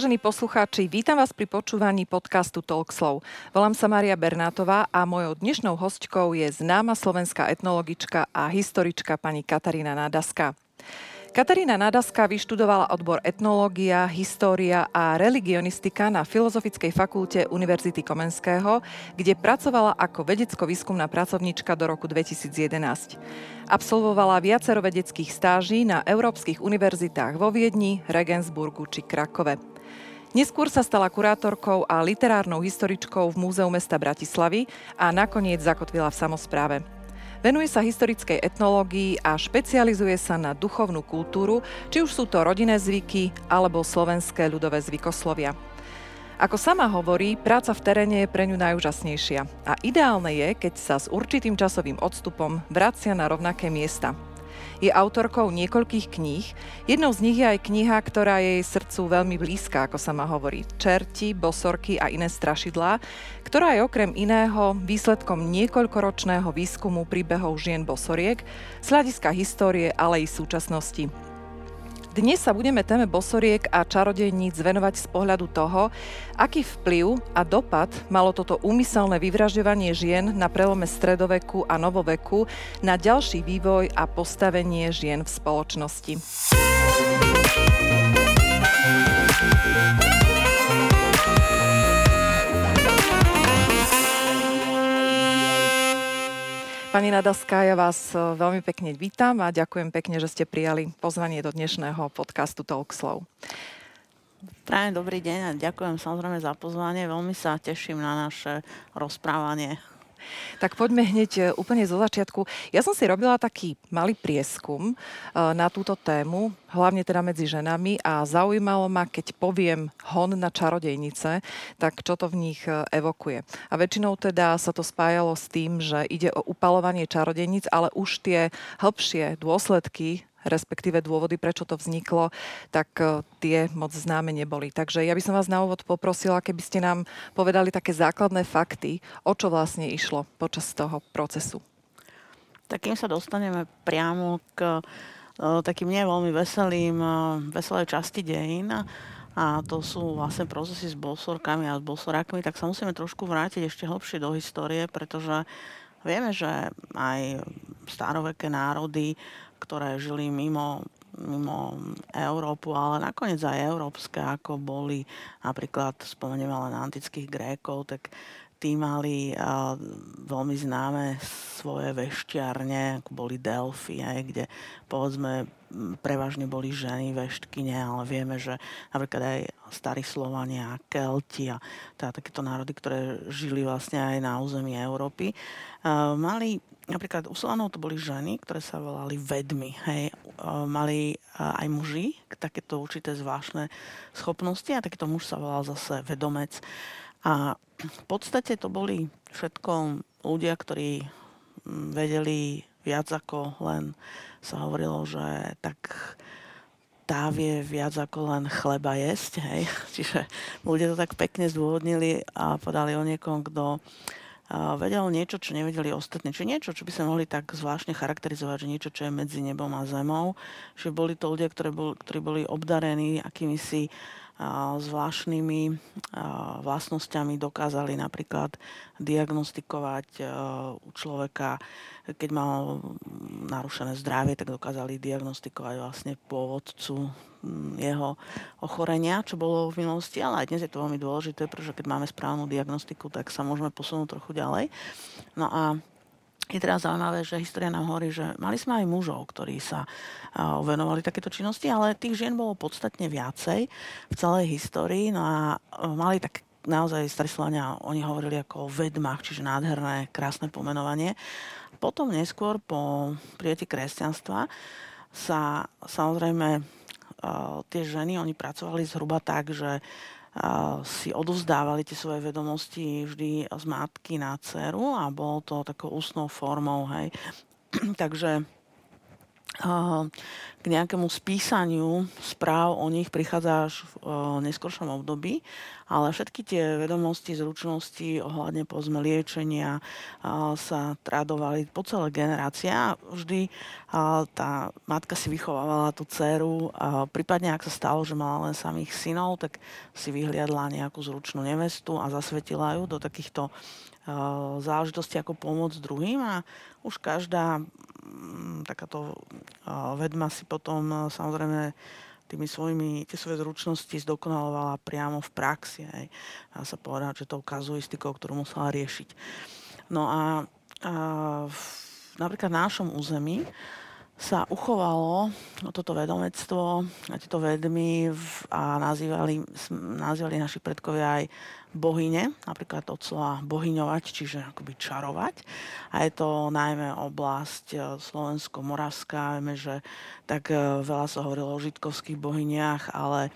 Vážení poslucháči, vítam vás pri počúvaní podcastu Talkslow. Volám sa Maria Bernátová a mojou dnešnou hostkou je známa slovenská etnologička a historička pani Katarína Nádaska. Katarína Nadaska vyštudovala odbor etnológia, história a religionistika na Filozofickej fakulte Univerzity Komenského, kde pracovala ako vedecko-výskumná pracovníčka do roku 2011. Absolvovala viacero vedeckých stáží na európskych univerzitách vo Viedni, Regensburgu či Krakove. Neskôr sa stala kurátorkou a literárnou historičkou v Múzeu mesta Bratislavy a nakoniec zakotvila v samozpráve. Venuje sa historickej etnológii a špecializuje sa na duchovnú kultúru, či už sú to rodinné zvyky alebo slovenské ľudové zvykoslovia. Ako sama hovorí, práca v teréne je pre ňu najúžasnejšia a ideálne je, keď sa s určitým časovým odstupom vracia na rovnaké miesta – je autorkou niekoľkých kníh. Jednou z nich je aj kniha, ktorá je jej srdcu veľmi blízka, ako sa ma hovorí. Čerti, bosorky a iné strašidlá, ktorá je okrem iného výsledkom niekoľkoročného výskumu príbehov žien bosoriek z hľadiska histórie, ale i súčasnosti. Dnes sa budeme téme bosoriek a čarodejníc venovať z pohľadu toho, aký vplyv a dopad malo toto úmyselné vyvražďovanie žien na prelome stredoveku a novoveku na ďalší vývoj a postavenie žien v spoločnosti. Pani Nadaska, ja vás e, veľmi pekne vítam a ďakujem pekne, že ste prijali pozvanie do dnešného podcastu Talkslow. Prajem dobrý deň a ďakujem samozrejme za pozvanie. Veľmi sa teším na naše rozprávanie. Tak poďme hneď e, úplne zo začiatku. Ja som si robila taký malý prieskum e, na túto tému, hlavne teda medzi ženami a zaujímalo ma, keď poviem hon na čarodejnice, tak čo to v nich e, evokuje. A väčšinou teda sa to spájalo s tým, že ide o upalovanie čarodejnic, ale už tie hĺbšie dôsledky respektíve dôvody, prečo to vzniklo, tak e, tie moc známe neboli. Takže ja by som vás na úvod poprosila, keby ste nám povedali také základné fakty, o čo vlastne išlo počas toho procesu. Takým sa dostaneme priamo k e, takým nie veľmi veselým, e, veselej časti dejín a to sú vlastne procesy s bosorkami a s bosorákmi, tak sa musíme trošku vrátiť ešte hlbšie do histórie, pretože vieme, že aj staroveké národy ktoré žili mimo, mimo Európu, ale nakoniec aj európske, ako boli napríklad, spomenieme len antických Grékov, tak tí mali uh, veľmi známe svoje veštiarne, ako boli aj, kde povedzme prevažne boli ženy veštkyne, ale vieme, že napríklad aj starí Slovania, Kelti a teda takéto národy, ktoré žili vlastne aj na území Európy, uh, mali napríklad u Slovanov to boli ženy, ktoré sa volali vedmy. Hej. Mali aj muži takéto určité zvláštne schopnosti a takýto muž sa volal zase vedomec. A v podstate to boli všetko ľudia, ktorí vedeli viac ako len sa hovorilo, že tak tá vie viac ako len chleba jesť. Hej. Čiže ľudia to tak pekne zdôvodnili a podali o niekom, kto vedel niečo, čo nevedeli ostatní. Čiže niečo, čo by sa mohli tak zvláštne charakterizovať, že niečo, čo je medzi nebom a zemou. Že boli to ľudia, ktorí boli, ktorí boli obdarení akými si zvláštnymi vlastnosťami dokázali napríklad diagnostikovať u človeka, keď mal narušené zdravie, tak dokázali diagnostikovať vlastne pôvodcu jeho ochorenia, čo bolo v minulosti, ale aj dnes je to veľmi dôležité, pretože keď máme správnu diagnostiku, tak sa môžeme posunúť trochu ďalej. No a je teraz zaujímavé, že história nám hovorí, že mali sme aj mužov, ktorí sa venovali takéto činnosti, ale tých žien bolo podstatne viacej v celej histórii. No a mali tak naozaj starí Slovania, oni hovorili ako o vedmách, čiže nádherné, krásne pomenovanie. Potom neskôr, po prijeti kresťanstva, sa samozrejme tie ženy, oni pracovali zhruba tak, že si odovzdávali tie svoje vedomosti vždy z matky na dceru a bolo to takou ústnou formou, hej. Takže k nejakému spísaniu správ o nich prichádza až v neskôršom období, ale všetky tie vedomosti, zručnosti ohľadne povedzme liečenia sa tradovali po celé generácie a vždy tá matka si vychovávala tú dceru, prípadne ak sa stalo, že mala len samých synov, tak si vyhliadla nejakú zručnú nevestu a zasvetila ju do takýchto záležitosti ako pomoc druhým a už každá takáto vedma si potom samozrejme tými svojimi, tie svoje zručnosti zdokonalovala priamo v praxi. Hej. Dá sa povedať, že tou kazuistikou, ktorú musela riešiť. No a, a v, napríklad v našom území sa uchovalo toto vedomectvo a tieto vedmy a nazývali, nazývali naši predkovia aj bohyne, napríklad od slova bohyňovať, čiže akoby čarovať. A je to najmä oblasť e, Slovensko-Moravská. Vieme, že tak e, veľa sa hovorilo o žitkovských bohyniach, ale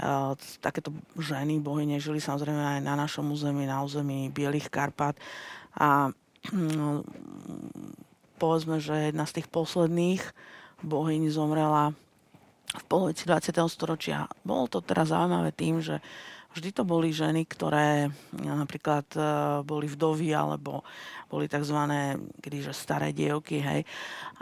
uh, takéto ženy bohyne žili samozrejme aj na našom území, na území Bielých Karpat. A um, povedzme, že jedna z tých posledných bohyň zomrela v polovici 20. storočia. Bolo to teraz zaujímavé tým, že vždy to boli ženy, ktoré napríklad e, boli vdovy alebo boli tzv. kedyže staré dievky, hej,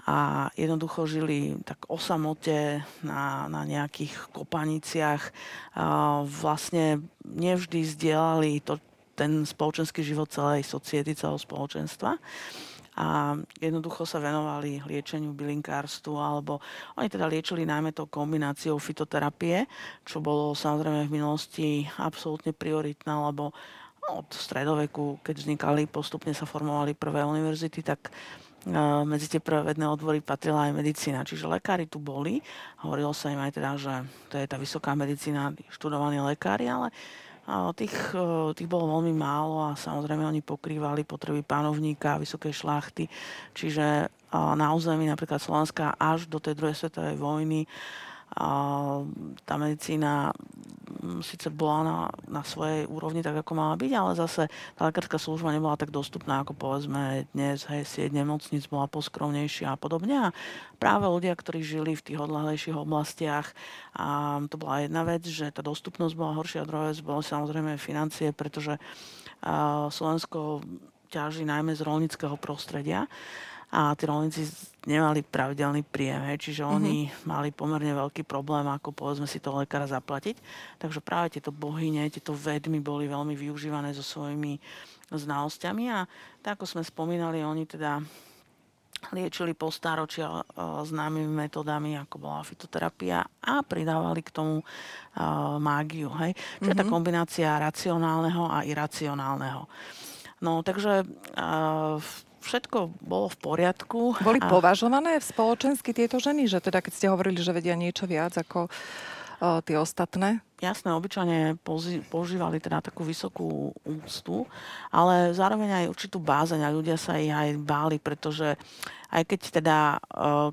a jednoducho žili tak o samote na, na nejakých kopaniciach. A vlastne nevždy zdieľali to, ten spoločenský život celej society, celého spoločenstva a jednoducho sa venovali liečeniu bylinkárstvu alebo oni teda liečili najmä tou kombináciou fitoterapie, čo bolo samozrejme v minulosti absolútne prioritné, lebo od stredoveku, keď vznikali, postupne sa formovali prvé univerzity, tak e, medzi tie prvé vedné odbory patrila aj medicína. Čiže lekári tu boli. Hovorilo sa im aj teda, že to je tá vysoká medicína, študovaní lekári, ale Tých, tých bolo veľmi málo a samozrejme oni pokrývali potreby pánovníka, vysokej šlachty. Čiže na území napríklad Slovenska až do tej druhej svetovej vojny tá medicína mm, síce bola na, na svojej úrovni tak, ako mala byť, ale zase tá lekárska služba nebola tak dostupná, ako povedzme dnes, hej, sieť nemocnic bola poskromnejšia a podobne. A práve ľudia, ktorí žili v tých odlahlejších oblastiach, a to bola jedna vec, že tá dostupnosť bola horšia, a druhá vec bolo samozrejme financie, pretože Slovensko ťaží najmä z rolnického prostredia a tí rolníci nemali pravidelný príjem, hej, čiže mm-hmm. oni mali pomerne veľký problém, ako povedzme si toho lekára zaplatiť. Takže práve tieto bohyne, tieto vedmy boli veľmi využívané so svojimi znalosťami a tak ako sme spomínali, oni teda liečili po stáročia uh, známymi metodami, ako bola fitoterapia a pridávali k tomu uh, mágiu. Hej? Čiže mm-hmm. tá kombinácia racionálneho a iracionálneho. No takže uh, všetko bolo v poriadku. Boli a... považované v spoločensky tieto ženy, že teda keď ste hovorili, že vedia niečo viac ako uh, tie ostatné? Jasné, obyčajne používali teda takú vysokú úctu, ale zároveň aj určitú bázeň a ľudia sa ich aj báli, pretože aj keď teda,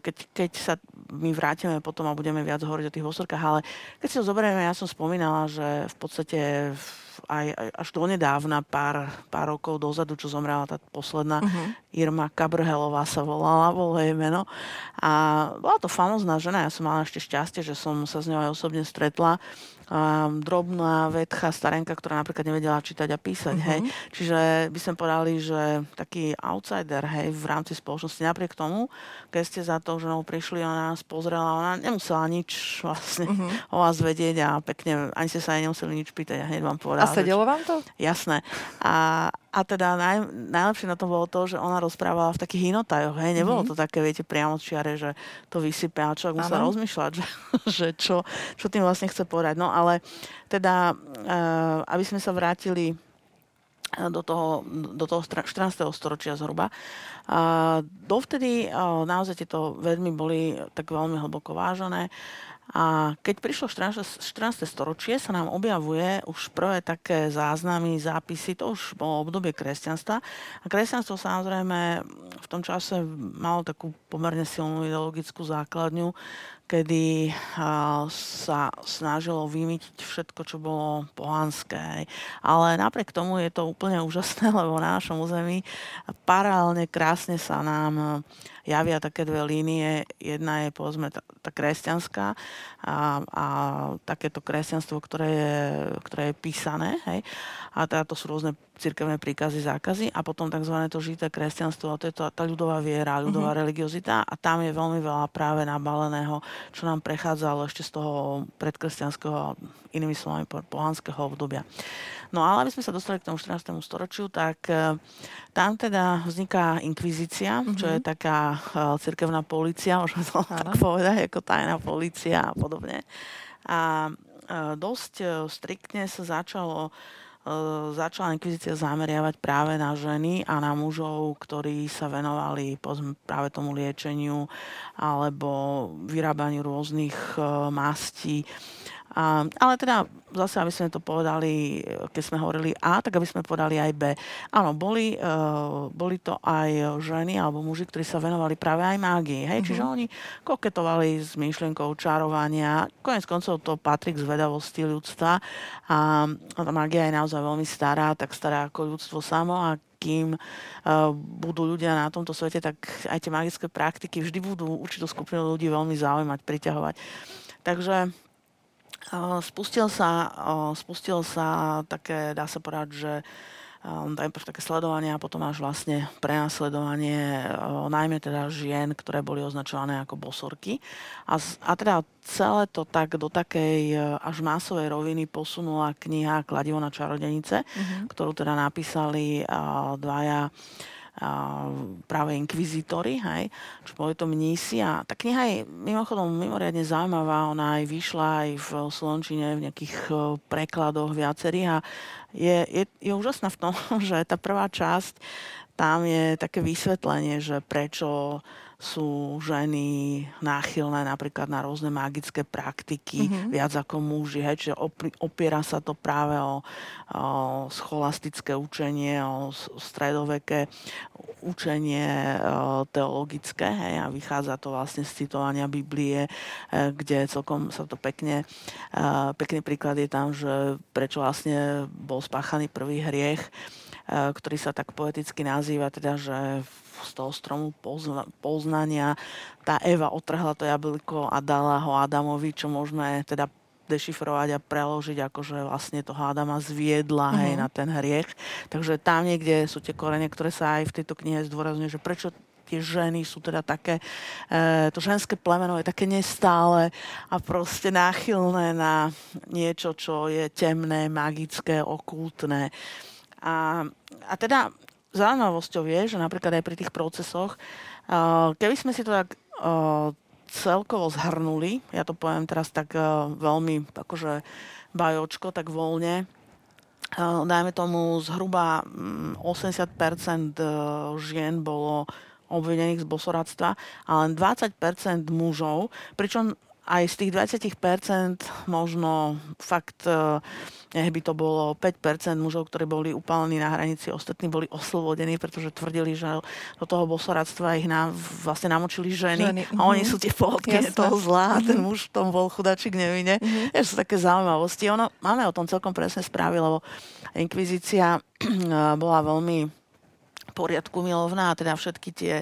keď, keď sa my vrátime potom a budeme viac hovoriť o tých osorkách, ale keď si to zoberieme, ja som spomínala, že v podstate aj, aj až donedávna, pár, pár rokov dozadu, čo zomrela tá posledná, uh-huh. Irma Kabrhelová sa volala, bolo jej meno. A bola to famozná žena, ja som mala ešte šťastie, že som sa s ňou aj osobne stretla um, drobná vedcha, starenka, ktorá napríklad nevedela čítať a písať, uh-huh. hej. Čiže by sme povedali, že taký outsider, hej, v rámci spoločnosti. Napriek tomu, keď ste za to ženou prišli, ona nás pozrela, ona nemusela nič vlastne uh-huh. o vás vedieť a pekne, ani ste sa aj nemuseli nič pýtať a hneď vám povedala. A sedelo vám to? Jasné. A, a teda naj, najlepšie na tom bolo to, že ona rozprávala v takých inotajoch. Hej. Nebolo mm-hmm. to také, viete, priamo čiare, že to vysype a človek musel rozmýšľať, že, že čo, čo tým vlastne chce povedať. No ale teda, uh, aby sme sa vrátili eh, do toho, do toho 14. storočia zhruba. A dovtedy uh, naozaj tieto vedmy boli tak veľmi hlboko vážené. A keď prišlo 14. 14. storočie, sa nám objavuje už prvé také záznamy, zápisy, to už bolo obdobie kresťanstva. A kresťanstvo samozrejme v tom čase malo takú pomerne silnú ideologickú základňu, kedy sa snažilo vymytiť všetko, čo bolo pohanské. Ale napriek tomu je to úplne úžasné, lebo na našom území paralelne krásne sa nám javia také dve línie. Jedna je povedzme tá, tá kresťanská a, a takéto kresťanstvo, ktoré je, ktoré je písané. Hej? A teda to sú rôzne cirkevné príkazy, zákazy a potom tzv. to žité kresťanstvo, to je to, tá ľudová viera, ľudová mm-hmm. religiozita a tam je veľmi veľa práve nabaleného, čo nám prechádzalo ešte z toho predkresťanského, inými slovami pohanského obdobia. No ale aby sme sa dostali k tomu 14. storočiu, tak e, tam teda vzniká inkvizícia, mm-hmm. čo je mhm. taká uh, cirkevná policia, môžeme to tak povedať, ako tajná policia a podobne. A uh, dosť striktne sa začalo začala inkvizícia zameriavať práve na ženy a na mužov, ktorí sa venovali práve tomu liečeniu alebo vyrábaniu rôznych mastí a, ale teda zase, aby sme to povedali, keď sme hovorili A, tak aby sme povedali aj B. Áno, boli, uh, boli to aj ženy alebo muži, ktorí sa venovali práve aj mágii. Hej? Uh-huh. Čiže oni koketovali s myšlienkou čarovania. Konec koncov to patrí k zvedavosti ľudstva. A tá mágia je naozaj veľmi stará, tak stará ako ľudstvo samo. A kým uh, budú ľudia na tomto svete, tak aj tie magické praktiky vždy budú určitú skupinu ľudí veľmi zaujímať, priťahovať. Takže Spustil sa, spustil sa také, dá sa povedať, že najprv také sledovanie a potom až vlastne prenasledovanie najmä teda žien, ktoré boli označované ako bosorky. A, a teda celé to tak do takej až masovej roviny posunula kniha Kladivo na čarodenice, mm-hmm. ktorú teda napísali dvaja práve inkvizítory, hej, čo boli to mnísi. A tá kniha je mimochodom mimoriadne zaujímavá, ona aj vyšla aj v Slončine v nejakých e, prekladoch viacerých. A je, je, je úžasná v tom, že tá prvá časť, tam je také vysvetlenie, že prečo sú ženy náchylné napríklad na rôzne magické praktiky, mm-hmm. viac ako muži. Hej, čiže opiera sa to práve o, o scholastické učenie, o stredoveké učenie o, teologické hej, a vychádza to vlastne z citovania Biblie, e, kde celkom sa to pekne, e, pekný príklad je tam, že prečo vlastne bol spáchaný prvý hriech, e, ktorý sa tak poeticky nazýva, teda, že z toho stromu pozna, poznania tá Eva otrhla to jablko a dala ho Adamovi, čo môžeme teda dešifrovať a preložiť, ako že vlastne toho Adama zviedla uh-huh. hej, mhm. na ten hriech. Takže tam niekde sú tie korene, ktoré sa aj v tejto knihe zdôrazňujú, že prečo tie ženy sú teda také, e, to ženské plemeno je také nestále a proste náchylné na niečo, čo je temné, magické, okultné. A, a teda zaujímavosťou je, že napríklad aj pri tých procesoch, keby sme si to tak celkovo zhrnuli, ja to poviem teraz tak veľmi akože bajočko, tak voľne, dajme tomu zhruba 80% mm, žien bolo obvinených z bosoradstva a len 20% mužov, pričom aj z tých 20% možno fakt, e, nech by to bolo 5% mužov, ktorí boli upálení na hranici, ostatní boli oslobodení, pretože tvrdili, že do toho bosoradstva ich na, vlastne namočili ženy, ženy. a oni mhm. sú tie pohodky toho zlá a ten mhm. muž v tom bol chudačik nevine. Mm-hmm. Je, sú také zaujímavosti. Ono, máme o tom celkom presne správy, lebo inkvizícia bola veľmi poriadku milovná teda všetky tie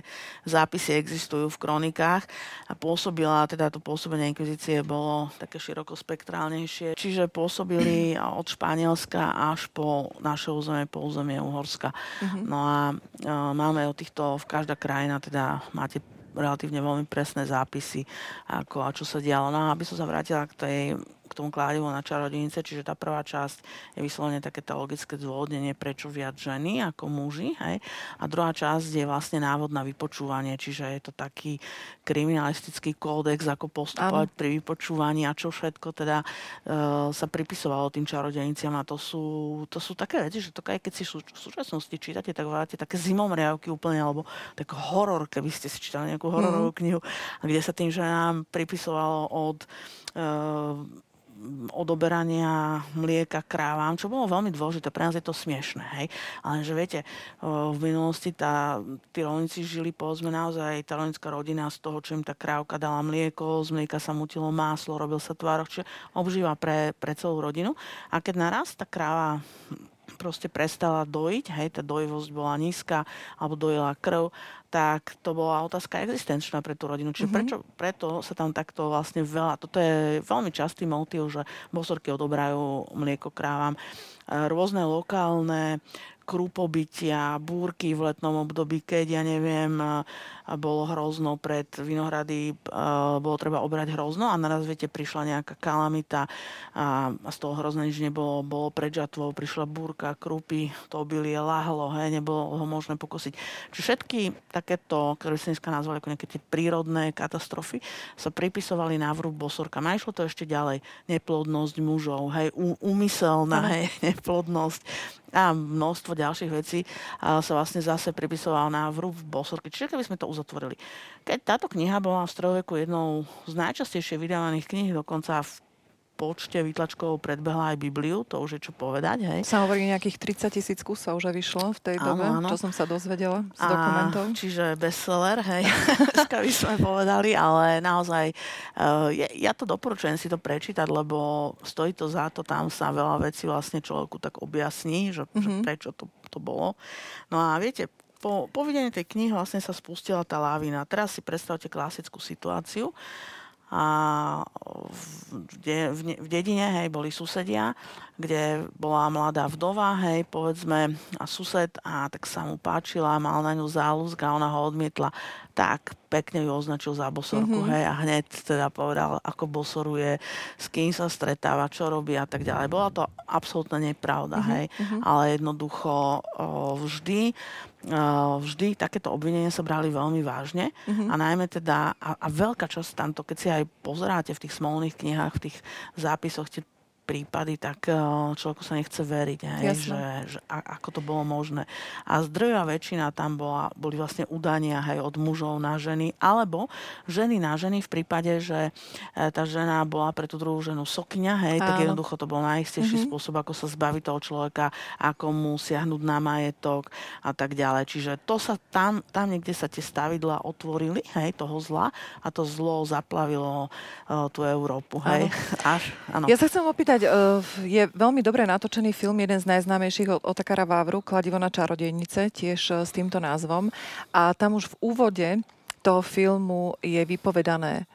zápisy existujú v kronikách a pôsobila, teda to pôsobenie inkvizície bolo také širokospektrálnejšie, čiže pôsobili od Španielska až po naše územie, po územie Uhorska. Mm-hmm. No a e, máme o týchto, v každá krajina teda máte relatívne veľmi presné zápisy, ako a čo sa dialo. No a aby som sa vrátila k tej k tomu kladivu na čarodenice, čiže tá prvá časť je vyslovene také teologické zdôvodnenie, prečo viac ženy ako muži. Hej? A druhá časť je vlastne návod na vypočúvanie, čiže je to taký kriminalistický kódex, ako postupovať ano. pri vypočúvaní a čo všetko teda e, sa pripisovalo tým čarodeniciam a to sú, to sú také veci, že to aj keď si v súčasnosti čítate, tak máte také zimomriavky úplne, alebo tak horor, keby ste si čítali nejakú hororovú mm. knihu, kde sa tým ženám pripisovalo od e, odoberania mlieka krávam, čo bolo veľmi dôležité. Pre nás je to smiešné, hej. Ale že viete, v minulosti tá, tí rolníci žili, povedzme, naozaj tá rolnická rodina z toho, čo im tá krávka dala mlieko, z mlieka sa mutilo máslo, robil sa tvároch, čiže obžíva pre, pre celú rodinu. A keď naraz tá kráva proste prestala dojiť, hej, tá dojivosť bola nízka, alebo dojila krv, tak to bola otázka existenčná pre tú rodinu. Čiže mm-hmm. prečo, preto sa tam takto vlastne veľa, toto je veľmi častý motív, že bosorky odobrajú mlieko krávam. Rôzne lokálne krupobytia, búrky v letnom období, keď, ja neviem, bolo hrozno pred Vinohrady, bolo treba obrať hrozno a naraz, viete, prišla nejaká kalamita a z toho hrozne nič nebolo, bolo pred žatvou, prišla búrka, krupy, to obilie lahlo, hej, nebolo ho možné pokosiť. Čiže všetky takéto, ktoré sa dneska nazvali ako nejaké tie prírodné katastrofy, sa pripisovali návrhu bosorka. A išlo to ešte ďalej. Neplodnosť mužov, hej, úmyselná, hej, neplodnosť a množstvo ďalších vecí a sa vlastne zase pripisoval na vrúb Bosorky. Čiže keby sme to uzatvorili. Keď táto kniha bola v stroveku jednou z najčastejšie vydávaných kníh, dokonca v počte výtlačkov predbehla aj Bibliu, to už je čo povedať, hej. Sa hovorí nejakých 30 tisíc kusov že vyšlo v tej dobe, áno, čo som sa dozvedela z a, dokumentov. Čiže bestseller, hej, dneska by sme povedali, ale naozaj uh, ja to doporučujem si to prečítať, lebo stojí to za to, tam sa veľa vecí vlastne človeku tak objasní, že, mm-hmm. že mhm. prečo to, to bolo. No a viete, po, po videní tej knihy vlastne sa spustila tá lávina. Teraz si predstavte klasickú situáciu a v, de, v, dedine, hej, boli susedia, kde bola mladá vdova, hej, povedzme, a sused, a tak sa mu páčila, mal na ňu záľusk a ona ho odmietla. Tak pekne ju označil za bosorku, mm-hmm. hej, a hneď teda povedal, ako bosoruje, s kým sa stretáva, čo robí a tak ďalej. Bola to absolútne nepravda, mm-hmm. hej, mm-hmm. ale jednoducho o, vždy vždy takéto obvinenia sa brali veľmi vážne mm-hmm. a najmä teda, a, a veľká časť tamto, keď si aj pozeráte v tých smolných knihách, v tých zápisoch, tie prípady, tak eh, človeku sa nechce veriť, hej, že, že a, ako to bolo možné. A zdrojová väčšina tam bola, boli vlastne udania hej, od mužov na ženy, alebo ženy na ženy v prípade, že eh, tá žena bola pre tú druhú ženu sokňa, hej, Áno. tak jednoducho to bol najistejší mm-hmm. spôsob, ako sa zbaviť toho človeka, ako mu siahnuť na majetok a tak ďalej. Čiže to sa tam, tam niekde sa tie stavidla otvorili, hej, toho zla a to zlo zaplavilo uh, tú Európu, hej. Až, áno. Ja sa chcem opýtať, povedať, eh, je veľmi dobre natočený film, jeden z najznámejších od Otakara Vávru, Kladivo na čarodejnice, tiež eh, s týmto názvom. A tam už v úvode toho filmu je vypovedané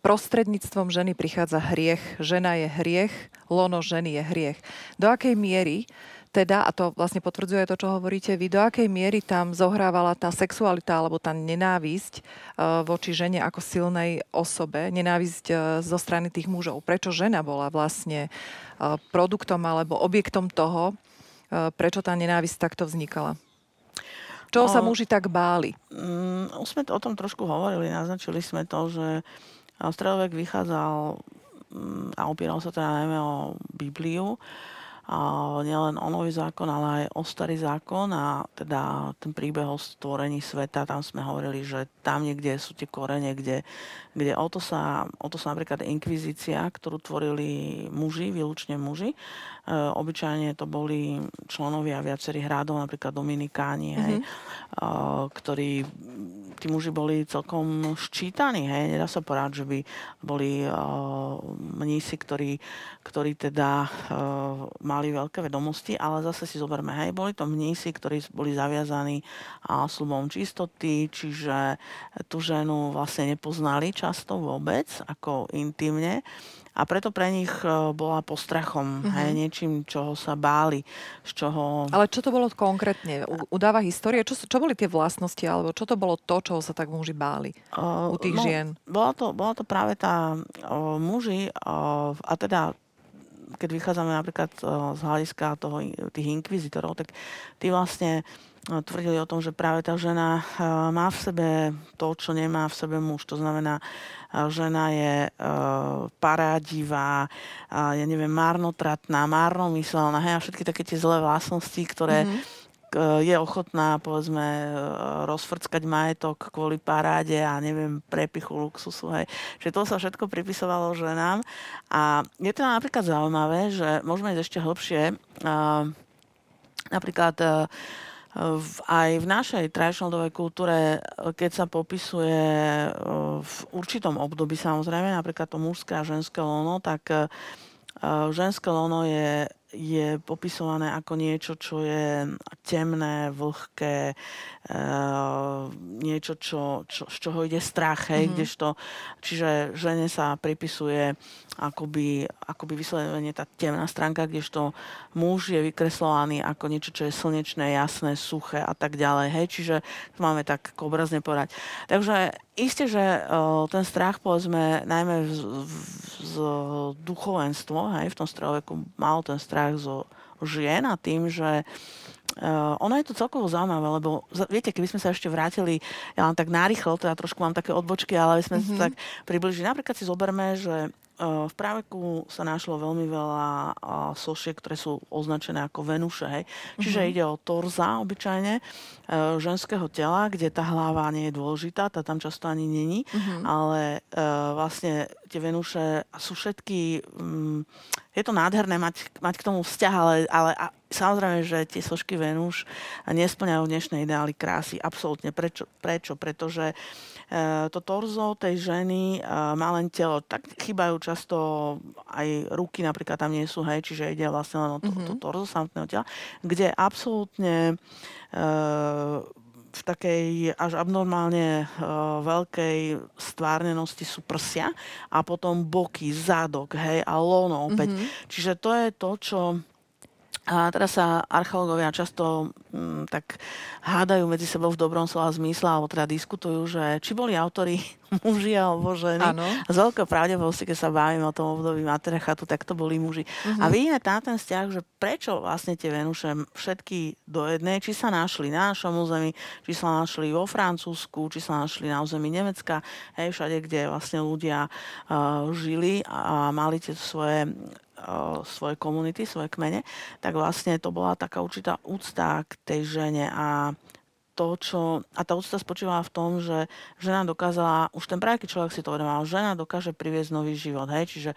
prostredníctvom ženy prichádza hriech, žena je hriech, lono ženy je hriech. Do akej miery teda, a to vlastne potvrdzuje to, čo hovoríte vy, do akej miery tam zohrávala tá sexualita alebo tá nenávisť uh, voči žene ako silnej osobe, nenávisť uh, zo strany tých mužov. Prečo žena bola vlastne uh, produktom alebo objektom toho, prečo tá nenávisť takto vznikala? Čo sa muži tak báli? Um, už sme o tom trošku hovorili, naznačili sme to, že stredovek vychádzal um, a opieral sa teda najmä o Bibliu nielen o nový zákon, ale aj o starý zákon a teda ten príbeh o stvorení sveta, tam sme hovorili, že tam niekde sú tie korene, kde, kde o, to sa, o to sa napríklad inkvizícia, ktorú tvorili muži, výlučne muži. E, obyčajne to boli členovia viacerých hrádov, napríklad Dominikáni, mm-hmm. hej, mhm. e, ktorí tí muži boli celkom ščítaní, hej, nedá sa povedať, že by boli uh, mnísi, ktorí, ktorí teda uh, mali veľké vedomosti, ale zase si zoberme, hej, boli to mnísi, ktorí boli zaviazaní uh, slubom čistoty, čiže tú ženu vlastne nepoznali často vôbec, ako intimne a preto pre nich e, bola postrachom, mm-hmm. hej, niečím, čoho sa báli, z čoho... Ale čo to bolo konkrétne? Udáva histórie? Čo, čo boli tie vlastnosti, alebo čo to bolo to, čoho sa tak muži báli uh, u tých no, žien? Bola to, bola to práve tá uh, muži, uh, a teda keď vychádzame napríklad uh, z hľadiska toho, tých inkvizitorov, tak tí vlastne tvrdili o tom, že práve tá žena má v sebe to, čo nemá v sebe muž. To znamená, žena je parádivá, ja neviem, márnotratná, márnomyselná, hej, a všetky také tie zlé vlastnosti, ktoré mm-hmm je ochotná, povedzme, rozfrckať majetok kvôli paráde a neviem, prepichu luxusu. Hej. Čiže to sa všetko pripisovalo ženám. A je to napríklad zaujímavé, že môžeme ísť ešte hlbšie. Napríklad v, aj v našej tradičnej kultúre, keď sa popisuje v určitom období samozrejme, napríklad to mužské a ženské lono, tak ženské lono je je popisované ako niečo, čo je temné, vlhké, e, niečo, čo, čo, z čoho ide strach, hej, mm-hmm. kdežto, čiže žene sa pripisuje akoby, akoby vyslovene tá temná stránka, kdežto muž je vykreslovaný ako niečo, čo je slnečné, jasné, suché a tak ďalej, hej, čiže máme tak obrazne povedať. Takže isté, že e, ten strach, povedzme, najmä z, z duchovenstvo, hej, v tom stredoveku mal ten strach vzťah so žien a tým, že Uh, ono je to celkovo zaujímavé, lebo viete, keby sme sa ešte vrátili, ja len tak narýchlo, teda trošku mám také odbočky, ale sme mm-hmm. sa tak približili. Napríklad si zoberme, že v práveku sa našlo veľmi veľa sošiek, ktoré sú označené ako Venuše. Hej. Čiže mm-hmm. ide o torza obyčajne e, ženského tela, kde tá hlava nie je dôležitá, tá tam často ani není, mm-hmm. ale vlastne tie Venuše sú všetky... Mm, je to nádherné mať, mať k tomu vzťah, ale, ale a, samozrejme, že tie sošky Venúš nesplňajú dnešné ideály krásy. Absolútne. Prečo? Prečo? Pretože Eh, to torzo tej ženy eh, má len telo. Tak chýbajú často aj ruky, napríklad tam nie sú, hej, čiže ide vlastne len o to, mm-hmm. to torzo samotného tela, kde absolútne eh, v takej až abnormálne veľkej stvárnenosti sú prsia a potom boky, zadok, hej, a lono opäť. Mm-hmm. Čiže to je to, čo a teraz sa archeológovia často mm, tak hádajú medzi sebou v dobrom slova zmysle, alebo teda diskutujú, že či boli autory muži alebo ženy. Ano. Z veľkou pravdepodobnosti, keď sa bavíme o tom období matriarchatu, tak to boli muži. Uh-huh. A vidíme tam ten vzťah, že prečo vlastne tie Venuše všetky do jednej, či sa našli na našom území, či sa našli vo Francúzsku, či sa našli na území Nemecka, hej, všade, kde vlastne ľudia uh, žili a mali tie svoje svoje komunity, svoje kmene, tak vlastne to bola taká určitá úcta k tej žene a to, čo... A tá úcta spočívala v tom, že žena dokázala, už ten práve človek si to uvedomal, žena dokáže priviesť nový život, hej, čiže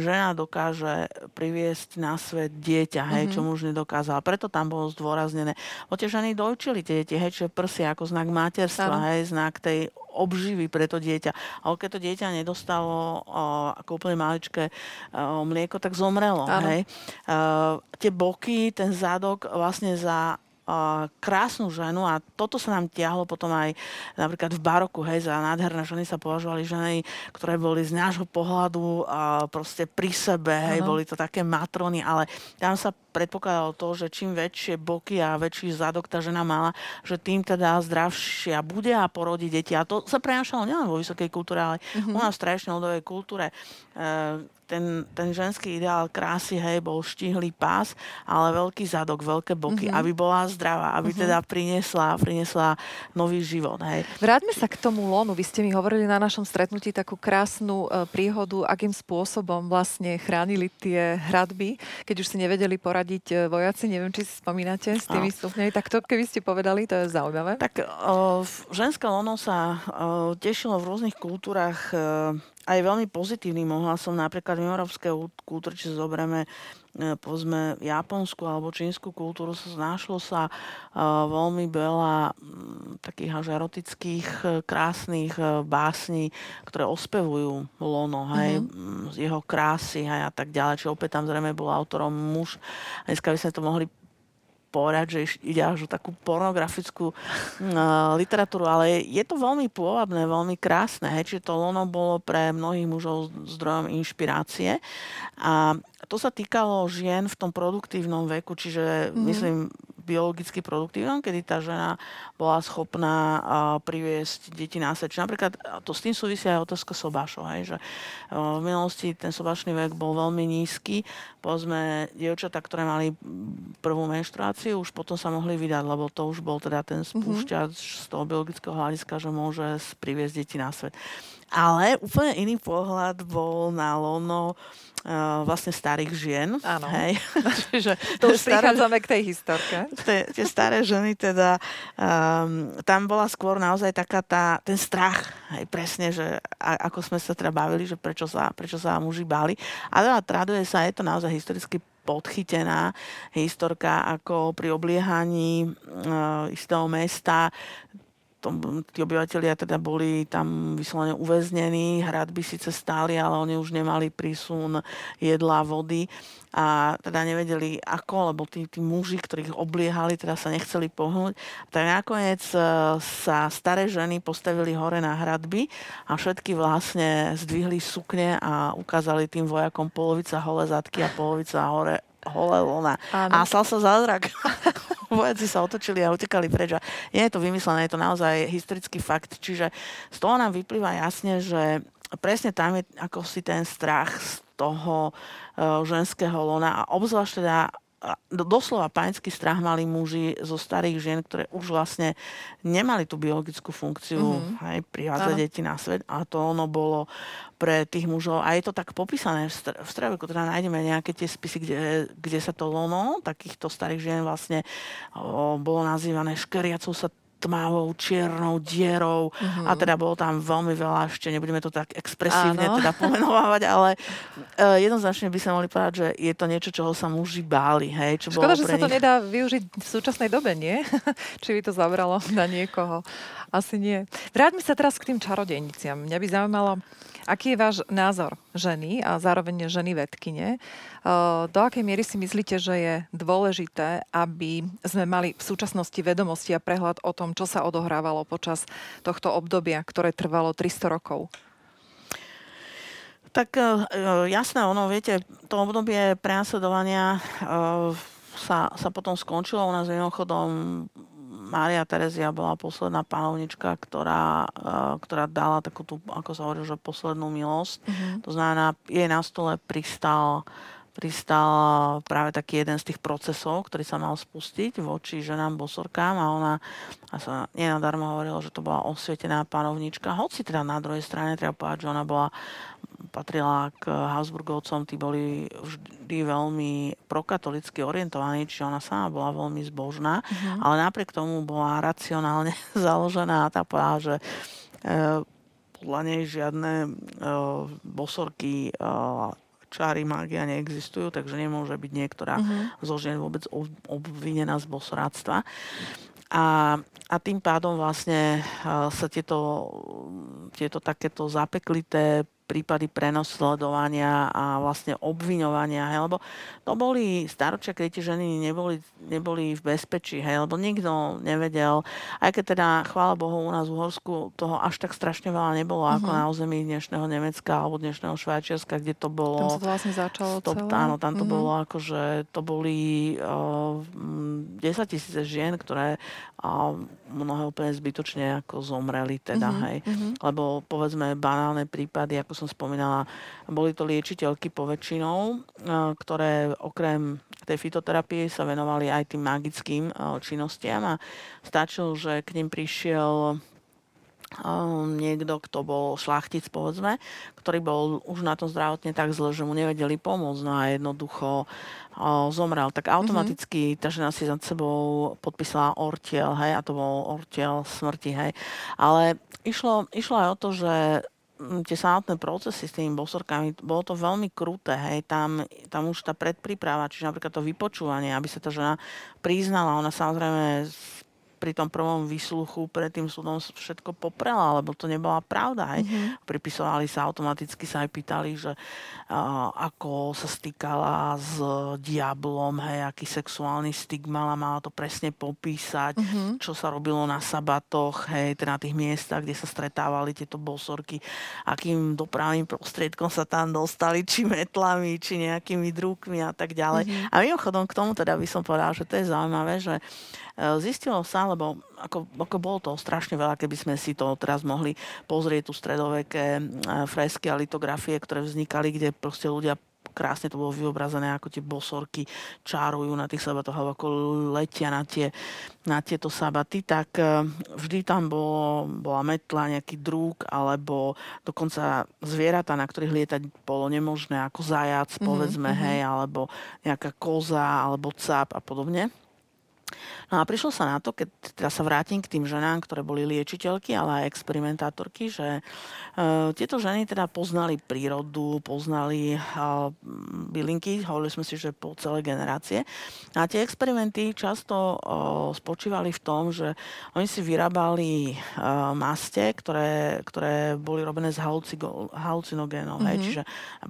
žena dokáže priviesť na svet dieťa, hej, mm-hmm. čo muž nedokázal. Preto tam bolo zdôraznené. O tie ženy dojčili tie deti, hej, čiže prsia ako znak materstva, hej, znak tej obživy pre to dieťa. Ale keď to dieťa nedostalo uh, ako úplne maličké uh, mlieko, tak zomrelo. Hej. Uh, tie boky, ten zadok vlastne za krásnu ženu a toto sa nám tiahlo potom aj napríklad v baroku, hej, za nádherné ženy sa považovali ženy, ktoré boli z nášho pohľadu a proste pri sebe, hej, uh-huh. boli to také matrony, ale tam sa predpokladalo to, že čím väčšie boky a väčší zadok tá žena mala, že tým teda zdravšia bude a porodí deti. A to sa prenášalo nielen vo vysokej kultúre, ale uh-huh. u nás v tradičnej ľudovej kultúre. E, ten, ten ženský ideál krásy, hej, bol štihlý pás, ale veľký zadok, veľké boky, mm-hmm. aby bola zdravá, aby mm-hmm. teda priniesla, priniesla nový život, hej. Vráťme sa k tomu lonu. Vy ste mi hovorili na našom stretnutí takú krásnu e, príhodu, akým spôsobom vlastne chránili tie hradby, keď už si nevedeli poradiť e, vojaci, neviem, či si spomínate s tými stupňami, tak to keby ste povedali, to je zaujímavé. Tak o, ženské lono sa o, tešilo v rôznych kultúrach e, aj veľmi pozitívnym ohlasom, napríklad v európskej kultúre, či zoberieme e, povedzme japonskú alebo čínsku kultúru, našlo sa uh, veľmi veľa um, takých až erotických, e, krásnych básní, ktoré ospevujú Lono, hej, mm-hmm. jeho krásy hej, a tak ďalej. Čiže opäť tam zrejme bol autorom muž. Dneska by sme to mohli povedať, že ide až o takú pornografickú uh, literatúru, ale je to veľmi pôvabné, veľmi krásne. Hej? Čiže to lono bolo pre mnohých mužov zdrojom inšpirácie. A to sa týkalo žien v tom produktívnom veku, čiže mm-hmm. myslím biologicky produktívnom, kedy tá žena bola schopná priviesť deti na svet. Napríklad to s tým súvisia aj otázka sobášov, hej, že v minulosti ten sobašný vek bol veľmi nízky, povedzme, dievčatá, ktoré mali prvú menštruáciu, už potom sa mohli vydať, lebo to už bol teda ten mhm. spúšťač mm-hmm. z toho biologického hľadiska, že môže priviesť deti na svet. Ale úplne iný pohľad bol na lono uh, vlastne starých žien. Áno. Hej. Čiže to už staré, prichádzame k tej historke. Tie, tie staré ženy teda, um, tam bola skôr naozaj taká tá, ten strach, hej, presne, že a, ako sme sa teda bavili, že prečo sa, prečo sa muži báli. A teda traduje sa, je to naozaj historicky podchytená historka ako pri obliehaní uh, istého mesta tom, tí obyvateľia teda boli tam vyslovene uväznení, hradby síce stáli, ale oni už nemali prísun jedla, vody a teda nevedeli ako, lebo tí, tí muži, ktorých obliehali, teda sa nechceli pohnúť. Tak nakoniec e, sa staré ženy postavili hore na hradby a všetky vlastne zdvihli sukne a ukázali tým vojakom polovica hole zadky a polovica hore holé lona. A stal sa zázrak. Vojaci sa otočili a utekali preč. A nie je to vymyslené, je to naozaj historický fakt. Čiže z toho nám vyplýva jasne, že presne tam je ako si ten strach z toho uh, ženského lona a obzvlášť teda doslova panický strach mali muži zo starých žien, ktoré už vlastne nemali tú biologickú funkciu mm-hmm. aj privádzať deti na svet. A to ono bolo pre tých mužov. A je to tak popísané v, v stredoveku, teda nájdeme nejaké tie spisy, kde, kde sa to lono takýchto starých žien vlastne o, bolo nazývané škeriacou sa tmavou, čiernou dierou uh-huh. a teda bolo tam veľmi veľa, ešte nebudeme to tak expresívne Áno. teda pomenovať, ale uh, jednoznačne by sa mohli povedať, že je to niečo, čoho sa muži báli. Hej, čo Škoda, bolo že sa to nedá využiť v súčasnej dobe, nie? Či by to zabralo na niekoho. Asi nie. Vráťme sa teraz k tým čarodejniciam. Mňa by zaujímalo, Aký je váš názor ženy a zároveň ženy vedkine? Do akej miery si myslíte, že je dôležité, aby sme mali v súčasnosti vedomosti a prehľad o tom, čo sa odohrávalo počas tohto obdobia, ktoré trvalo 300 rokov? Tak e, jasné, ono, viete, to obdobie prenasledovania e, sa, sa potom skončilo. U nás mimochodom Mária Terezia bola posledná panovnička, ktorá, uh, ktorá dala takú tú, ako sa hovorí, že poslednú milosť. Mm-hmm. To znamená, jej na stole pristal pristal práve taký jeden z tých procesov, ktorý sa mal spustiť voči ženám bosorkám a ona a sa nenadarmo hovorila, že to bola osvietená panovnička. Hoci teda na druhej strane treba povedať, že ona bola patrila k Habsburgovcom, tí boli vždy veľmi prokatolicky orientovaní, čiže ona sama bola veľmi zbožná, uh-huh. ale napriek tomu bola racionálne založená a tá povedala, že e, podľa nej žiadne e, bosorky e, čáry mágia neexistujú, takže nemôže byť niektorá uh-huh. zo žien vôbec obvinená z bosoráctva. A, a tým pádom vlastne sa tieto, tieto takéto zapeklité prípady prenosledovania a vlastne obviňovania, hej, lebo to boli staročia, keď tie ženy neboli, neboli v bezpečí, hej, lebo nikto nevedel, aj keď teda, chvála Bohu, u nás v Uhorsku toho až tak strašne veľa nebolo, uh-huh. ako mhm. na území dnešného Nemecka alebo dnešného Švajčiarska, kde to bolo... Tam sa to vlastne začalo to, celé. Áno, tam to uh-huh. bolo ako, že to boli uh, 10 tisíce žien, ktoré uh, mnohé úplne zbytočne ako zomreli teda, uh-huh. hej. Uh-huh. Lebo povedzme banálne prípady, ako som spomínala, boli to liečiteľky poväčšinou, ktoré okrem tej fitoterapie sa venovali aj tým magickým činnostiam a stačilo, že k ním prišiel niekto, kto bol šlachtic, povedzme, ktorý bol už na tom zdravotne tak zle, že mu nevedeli pomôcť, no a jednoducho zomrel, tak automaticky mm-hmm. tá žena si za sebou podpísala ortiel, hej, a to bol ortiel smrti, hej. Ale išlo, išlo aj o to, že tie samotné procesy s tými bosorkami, bolo to veľmi kruté, hej, tam, tam už tá predpríprava, čiže napríklad to vypočúvanie, aby sa tá žena priznala, ona samozrejme pri tom prvom výsluchu pred tým súdom všetko poprela, lebo to nebola pravda. Hej. Mm-hmm. Pripisovali sa automaticky, sa aj pýtali, že uh, ako sa stýkala s diablom, hej, aký sexuálny styk mala, mala to presne popísať, mm-hmm. čo sa robilo na sabatoch, hej, teda na tých miestach, kde sa stretávali tieto bosorky, akým dopravným prostriedkom sa tam dostali, či metlami, či nejakými drúkmi a tak ďalej. Mm-hmm. A mimochodom k tomu teda by som povedala, že to je zaujímavé, že uh, zistilo sa, lebo ako, ako bolo to strašne veľa, keby sme si to teraz mohli pozrieť, tu stredoveké fresky a litografie, ktoré vznikali, kde proste ľudia krásne to bolo vyobrazené, ako tie bosorky čarujú na tých sabatoch, alebo ako letia na, tie, na tieto sabaty, tak e, vždy tam bolo, bola metla, nejaký drúk, alebo dokonca zvieratá, na ktorých lietať bolo nemožné, ako zajac, mm-hmm, povedzme, mm-hmm. hej, alebo nejaká koza, alebo cap a podobne. No a prišlo sa na to, keď teda sa vrátim k tým ženám, ktoré boli liečiteľky, ale aj experimentátorky, že uh, tieto ženy teda poznali prírodu, poznali uh, bylinky, hovorili sme si, že po celé generácie. A tie experimenty často uh, spočívali v tom, že oni si vyrábali uh, maste, ktoré, ktoré boli robené z halucinogénov, mm-hmm. čiže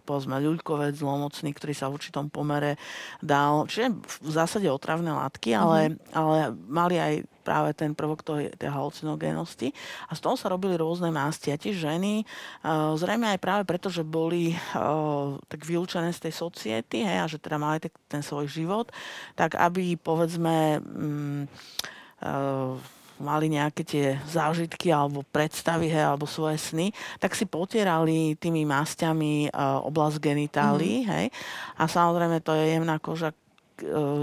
povedzme ľuďkovec zlomocný, ktorý sa v určitom pomere dal, čiže v zásade otravné látky, ale mm-hmm ale mali aj práve ten prvok tej, tej halucinogénosti. A z toho sa robili rôzne masti. A tie ženy, uh, zrejme aj práve preto, že boli uh, tak vylúčené z tej society, hej, a že teda mali ten svoj život, tak aby povedzme um, uh, mali nejaké tie zážitky alebo predstavy, hej, alebo svoje sny, tak si potierali tými masťami uh, oblasť genitálií, mm. hej. A samozrejme to je jemná koža, E,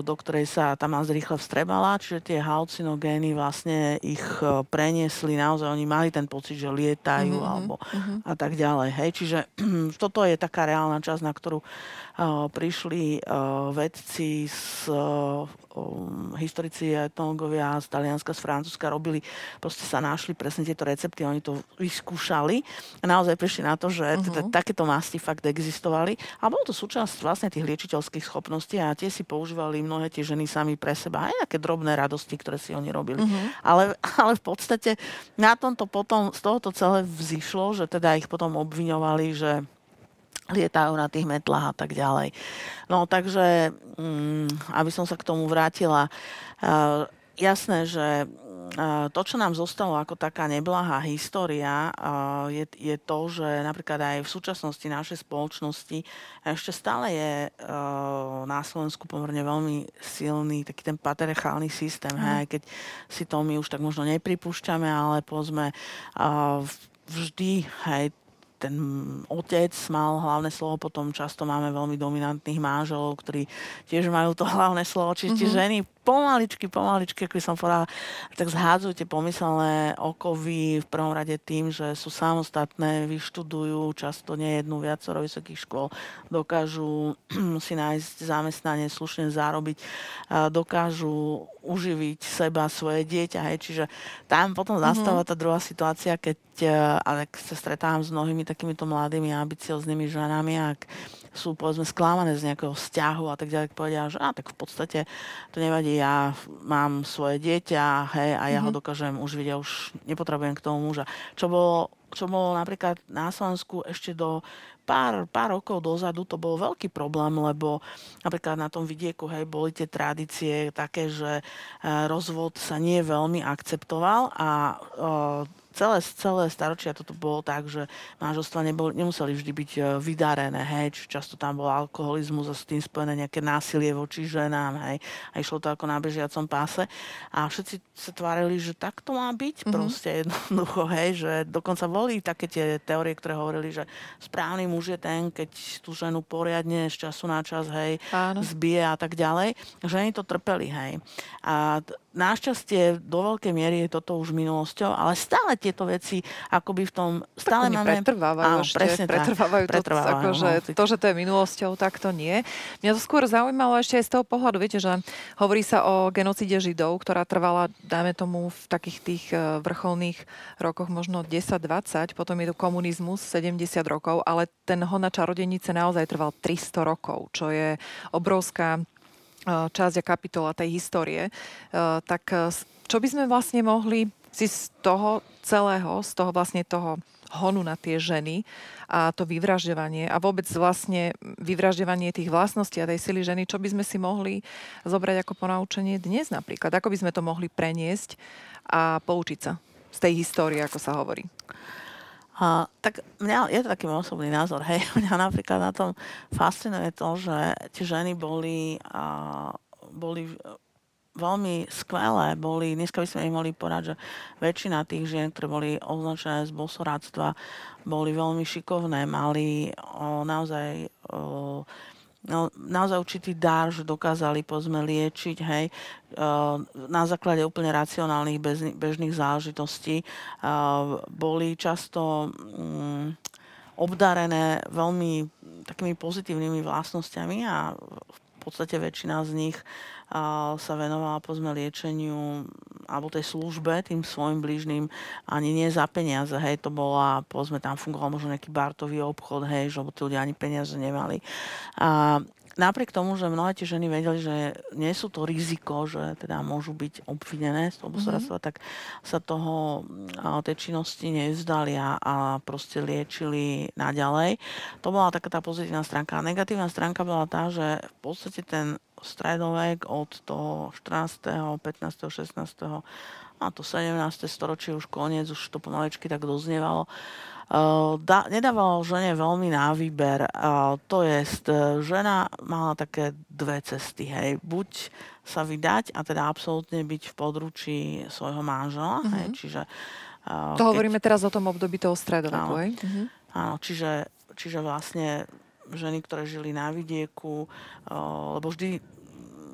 do ktorej sa tá masť rýchle vstrebala, čiže tie halcinogény vlastne ich e, preniesli, naozaj oni mali ten pocit, že lietajú mm-hmm, alebo mm-hmm. a tak ďalej. Hej. Čiže toto je taká reálna časť, na ktorú uh, prišli uh, vedci z uh, um, historici a etnológovia z Talianska, z Francúzska robili, proste sa našli presne tieto recepty, oni to vyskúšali a naozaj prišli na to, že uh-huh. takéto masti fakt existovali a bolo to súčasť vlastne tých liečiteľských schopností a tie si používali používali mnohé tie ženy sami pre seba. Aj nejaké drobné radosti, ktoré si oni robili. Uh-huh. Ale, ale v podstate na tomto potom z tohoto celé vzýšlo, že teda ich potom obviňovali, že lietajú na tých metlách a tak ďalej. No takže, um, aby som sa k tomu vrátila, uh, jasné, že to, čo nám zostalo ako taká neblahá história, je, je to, že napríklad aj v súčasnosti našej spoločnosti ešte stále je na Slovensku pomerne veľmi silný taký ten patriarchálny systém. Mm. Hej, keď si to my už tak možno nepripúšťame, ale povedzme vždy hej, ten otec mal hlavné slovo, potom často máme veľmi dominantných manželov, ktorí tiež majú to hlavné slovo, čiže mm-hmm. ženy pomaličky, pomaličky, ako som povedala, tak zhádzujte pomyselné okovy v prvom rade tým, že sú samostatné, vyštudujú často nie jednu, viacero vysokých škôl, dokážu si nájsť zamestnanie, slušne zarobiť, dokážu uživiť seba, svoje dieťa. Hej. Čiže tam potom mhm. zastáva tá druhá situácia, keď ale sa stretávam s mnohými takýmito mladými ambicioznými ženami, ak sú povedzme sklamané z nejakého vzťahu a tak ďalej, povedia, že á, tak v podstate to nevadí, ja mám svoje dieťa, hej, a ja mm-hmm. ho mhm. dokážem už vidieť, už nepotrebujem k tomu muža. Čo bolo, čo bolo napríklad na Slovensku ešte do pár, pár rokov dozadu to bol veľký problém, lebo napríklad na tom vidieku hej, boli tie tradície také, že e, rozvod sa nie veľmi akceptoval a e, celé, celé staročia toto bolo tak, že manželstva nebol, nemuseli vždy byť e, vydarené, hej, či často tam bol alkoholizmus a s tým spojené nejaké násilie voči ženám, hej, a išlo to ako na bežiacom páse a všetci sa tvárili, že tak to má byť, mm-hmm. proste jednoducho, hej, že dokonca boli také tie teórie, ktoré hovorili, že správny muž je ten, keď tú ženu poriadne z času na čas, hej, Áno. zbije a tak ďalej. Ženy to trpeli, hej. A Našťastie do veľkej miery je toto už minulosťou, ale stále tieto veci akoby v tom... Stále tak máme... pretrvávajú áno, ešte, presne pretrvávajú, pretrvávajú to, ako, že to, že to je minulosťou, tak to nie. Mňa to skôr zaujímalo ešte aj z toho pohľadu, viete, že hovorí sa o genocide Židov, ktorá trvala, dajme tomu, v takých tých e, vrcholných rokoch možno 10-20, potom je tu komunizmus 70 rokov, ale ten hon na čarodenice naozaj trval 300 rokov, čo je obrovská časť a kapitola tej histórie, eh, tak eh, čo by sme vlastne mohli si z toho celého, z toho vlastne toho honu na tie ženy a to vyvražďovanie a vôbec vlastne vyvražďovanie tých vlastností a tej sily ženy, čo by sme si mohli zobrať ako ponaučenie dnes napríklad? Ako by sme to mohli preniesť a poučiť sa z tej histórie, ako sa hovorí? A, tak mňa, je to taký môj osobný názor, hej. Mňa napríklad na tom fascinuje to, že tie ženy boli, a, boli veľmi skvelé boli, dneska by sme ich mohli povedať, že väčšina tých žien, ktoré boli označené z bosoráctva, boli veľmi šikovné, mali o, naozaj o, no, naozaj určitý dar, že dokázali pozme liečiť, hej, na základe úplne racionálnych bežných záležitostí. Boli často mm, obdarené veľmi takými pozitívnymi vlastnosťami a v podstate väčšina z nich sa venovala pozme liečeniu alebo tej službe tým svojim blížnym ani nie za peniaze, hej, to bola, pozme tam fungoval možno nejaký bartový obchod, hej, že tí ľudia ani peniaze nemali. A napriek tomu, že mnohé tie ženy vedeli, že nie sú to riziko, že teda môžu byť obvinené z toho mm-hmm. tak sa toho, tej činnosti nevzdali a, a proste liečili naďalej. To bola taká tá pozitívna stránka. A negatívna stránka bola tá, že v podstate ten stredovek od toho 14., 15., 16. a to 17. storočie už koniec, už to pomalečky tak doznievalo Eh, da, nedával žene veľmi na výber. Uh, to je, žena mala také dve cesty. Hej. Buď sa vydať a teda absolútne byť v područí svojho manžela. Mm-hmm. Hej, mhm. čiže, to keď... hovoríme teraz o tom období toho stredoveku. Áno, mm-hmm. áno čiže, čiže vlastne ženy, ktoré žili na vidieku, uh, lebo vždy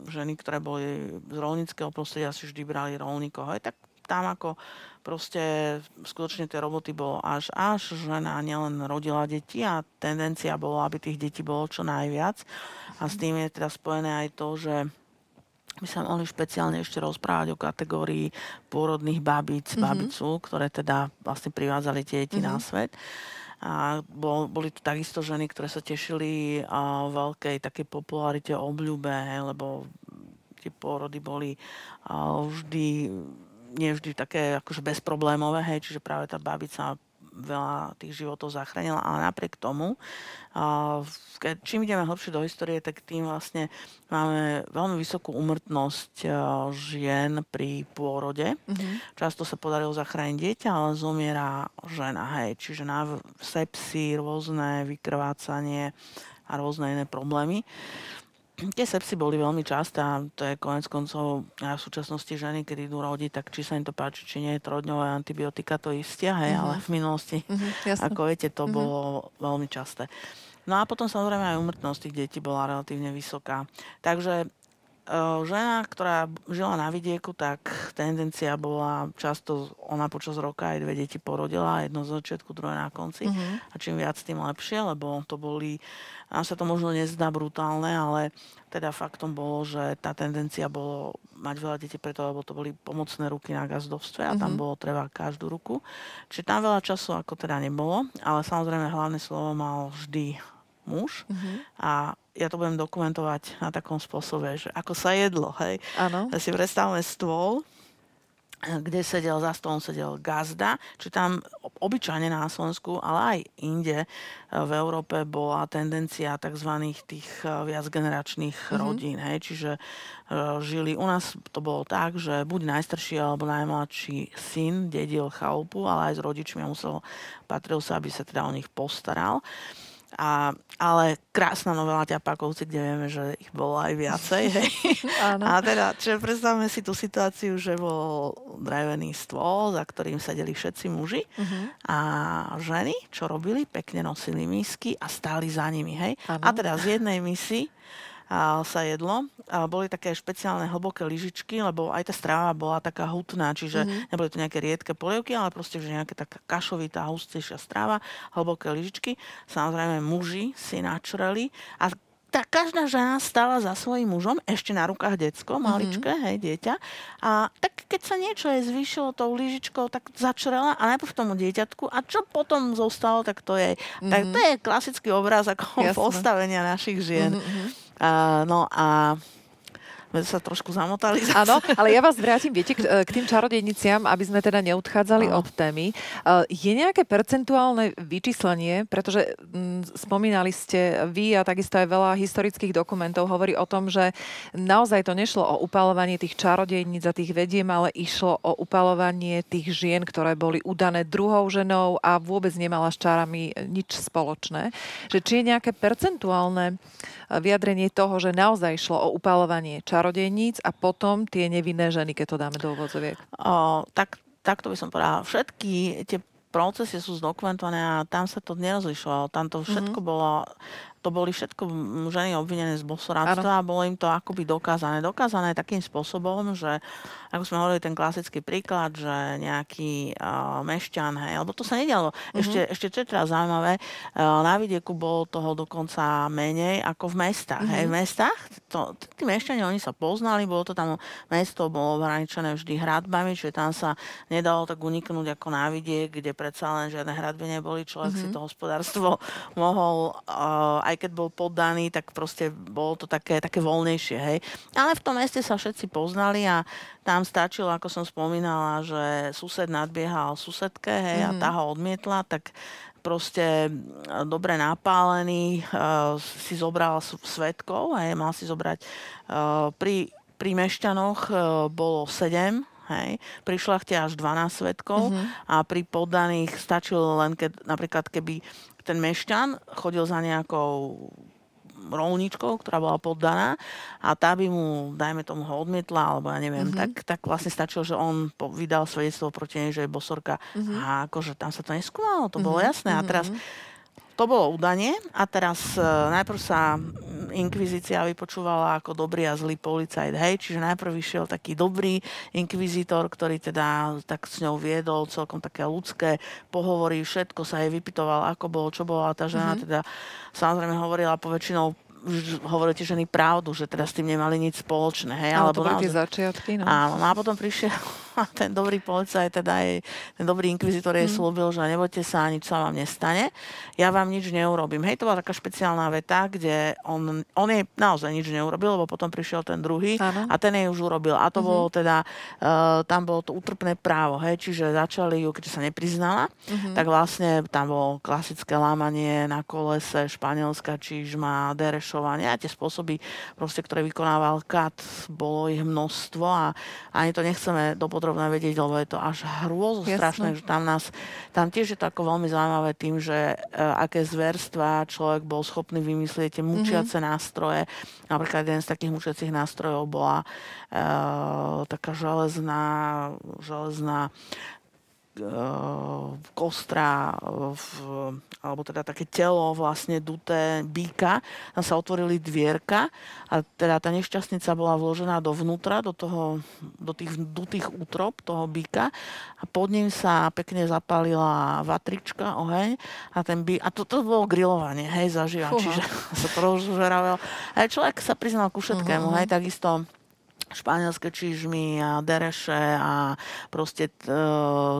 ženy, ktoré boli z rolnického prostredia, si vždy brali rolníkov. Hej, tak tam ako proste skutočne tie roboty bolo až až, žena nielen rodila deti a tendencia bola, aby tých detí bolo čo najviac. A s tým je teda spojené aj to, že by sa mohli špeciálne ešte rozprávať o kategórii pôrodných babíc, mm-hmm. babicu, ktoré teda vlastne privádzali tie deti mm-hmm. na svet. A bol, boli tu takisto ženy, ktoré sa tešili a veľkej takej popularite, obľúbe, lebo tie pôrody boli a, vždy nie vždy také akože bezproblémové, hej, čiže práve tá babica veľa tých životov zachránila, ale napriek tomu, keď, čím ideme hlbšie do histórie, tak tým vlastne máme veľmi vysokú umrtnosť žien pri pôrode. Mm-hmm. Často sa podarilo zachrániť dieťa, ale zomiera žena, hej, čiže na sepsy, rôzne vykrvácanie a rôzne iné problémy tie sepsy boli veľmi časté a to je konec koncov a v súčasnosti ženy, keď idú rodiť, tak či sa im to páči, či nie, trojdňové antibiotika to istia, hej, mm-hmm. ale v minulosti, mm-hmm, ako viete, to mm-hmm. bolo veľmi časté. No a potom samozrejme aj umrtnosť tých detí bola relatívne vysoká. Takže žena, ktorá žila na vidieku, tak tendencia bola často, ona počas roka aj dve deti porodila, jedno z začiatku, druhé na konci. Mm-hmm. A čím viac, tým lepšie, lebo to boli, nám sa to možno nezdá brutálne, ale teda faktom bolo, že tá tendencia bolo mať veľa detí preto, lebo to boli pomocné ruky na gazdovstve a tam mhm. bolo treba každú ruku. Čiže tam veľa času ako teda nebolo, ale samozrejme hlavné slovo mal vždy muž mm-hmm. a ja to budem dokumentovať na takom spôsobe, že ako sa jedlo, hej. Áno. Si predstavme stôl, kde sedel za stolom sedel gazda, či tam obyčajne na Slovensku, ale aj inde e, v Európe bola tendencia tzv. tých e, viacgeneračných mm-hmm. rodín. Hej? Čiže uh, žili, u nás to bolo tak, že buď najstarší alebo najmladší syn dedil chalupu, ale aj s rodičmi musel, patril sa, aby sa teda o nich postaral. Uh, a, ale krásna novela Ťapákovci, kde vieme, že ich bolo aj viacej. Hej. A teda, čiže predstavme si tú situáciu, že bol drevený stôl, za ktorým sedeli všetci muži uh-huh. a ženy, čo robili, pekne nosili misky a stáli za nimi. Hej. A teda z jednej misy sa jedlo. A boli také špeciálne hlboké lyžičky, lebo aj tá strava bola taká hutná, čiže mm-hmm. neboli to nejaké riedke polievky, ale proste že nejaká taká kašovitá, hustejšia strava, hlboké lyžičky. Samozrejme muži si načreli a tá každá žena stala za svojím mužom, ešte na rukách decko, mhm. maličké, mm-hmm. hej, dieťa. A tak keď sa niečo jej zvýšilo tou lyžičkou, tak začrela a najprv tomu dieťatku a čo potom zostalo, tak to je. Mm-hmm. Tak to je klasický obraz ako Jasne. postavenia našich žien. Mm-hmm. Uh, no a sme sa trošku zamotali. Áno, ale ja vás vrátim, viete, k, k tým čarodejniciam, aby sme teda neodchádzali no. od témy. Je nejaké percentuálne vyčíslenie, pretože m, mm, spomínali ste vy a takisto aj veľa historických dokumentov hovorí o tom, že naozaj to nešlo o upalovanie tých čarodejníc a tých vediem, ale išlo o upalovanie tých žien, ktoré boli udané druhou ženou a vôbec nemala s čárami nič spoločné. Že či je nejaké percentuálne vyjadrenie toho, že naozaj šlo o upalovanie čarodejníc čarodejníc a potom tie nevinné ženy, keď to dáme do úvodzoviek? O, tak, takto by som povedala. Všetky tie procesy sú zdokumentované a tam sa to nerozlišovalo. Tam to všetko mm-hmm. bolo to boli všetko ženy obvinené z bosoradstva a bolo im to akoby dokázané. Dokázané takým spôsobom, že ako sme hovorili ten klasický príklad, že nejaký uh, mešťan, hej, lebo to sa nedialo. Mm-hmm. Ešte, ešte čo je teda zaujímavé, uh, na vidieku bolo toho dokonca menej ako v mestách. Mm-hmm. Hej, v mestách, to, tí mešťania, oni sa poznali, bolo to tam, mesto bolo ohraničené vždy hradbami, čiže tam sa nedalo tak uniknúť ako na vidiek, kde predsa len žiadne hradby neboli, človek mm-hmm. si to hospodárstvo mohol uh, aj keď bol poddaný, tak proste bolo to také, také voľnejšie, hej. Ale v tom meste sa všetci poznali a tam stačilo, ako som spomínala, že sused nadbiehal susedke, hej, mm-hmm. a mhm. tá ho odmietla, tak proste dobre napálený, uh, si zobral svetkov, hej, mal si zobrať uh, pri, pri Mešťanoch uh, bolo 7 Hej. Pri šlachte až 12 svetkov mm-hmm. a pri poddaných stačilo len, keď, napríklad keby ten mešťan chodil za nejakou rolničkou, ktorá bola poddaná a tá by mu, dajme tomu, ho odmietla, alebo ja neviem, mm-hmm. tak, tak vlastne stačilo, že on vydal svedectvo proti nej, že je bosorka mm-hmm. a akože tam sa to neskúmalo, to mm-hmm. bolo jasné a teraz mm-hmm to bolo udanie a teraz uh, najprv sa inkvizícia vypočúvala ako dobrý a zlý policajt, hej, čiže najprv vyšiel taký dobrý inkvizitor, ktorý teda tak s ňou viedol celkom také ľudské pohovory, všetko sa jej vypitoval, ako bolo, čo bola tá žena, mm-hmm. teda samozrejme hovorila po väčšinou hovoríte ženy pravdu, že teda s tým nemali nič spoločné. Hej? Ale to boli tie začiatky. No. Áno, no a potom prišiel ten dobrý policajt, teda aj ten dobrý inkvizitor jej mm. slúbil, že nebojte sa, nič sa vám nestane, ja vám nič neurobím. Hej, to bola taká špeciálna veta, kde on, on jej naozaj nič neurobil, lebo potom prišiel ten druhý ano. a ten jej už urobil. A to mm-hmm. bolo teda, uh, tam bolo to utrpné právo, hej, čiže začali ju, keďže sa nepriznala, mm-hmm. tak vlastne tam bolo klasické lámanie na kolese, španielská čižma, derešovanie a tie spôsoby, proste, ktoré vykonával kat, bolo ich množstvo a ani to nechceme dopodrobne podrobne vedieť, lebo je to až hrôzo strašné, že tam nás, tam tiež je to ako veľmi zaujímavé tým, že uh, aké zverstva človek bol schopný vymyslieť tie mučiace mm-hmm. nástroje. Napríklad jeden z takých mučiacich nástrojov bola uh, taká železná, železná kostra, v, alebo teda také telo vlastne duté býka. Tam sa otvorili dvierka a teda tá nešťastnica bola vložená dovnútra, do, toho, do tých dutých útrop toho býka a pod ním sa pekne zapálila vatrička, oheň a ten bí... a to, to bolo grilovanie, hej, zažíva, čiže sa to rozžeravel. A človek sa priznal ku všetkému, uh-huh. hej, takisto španielské čižmy a dereše a proste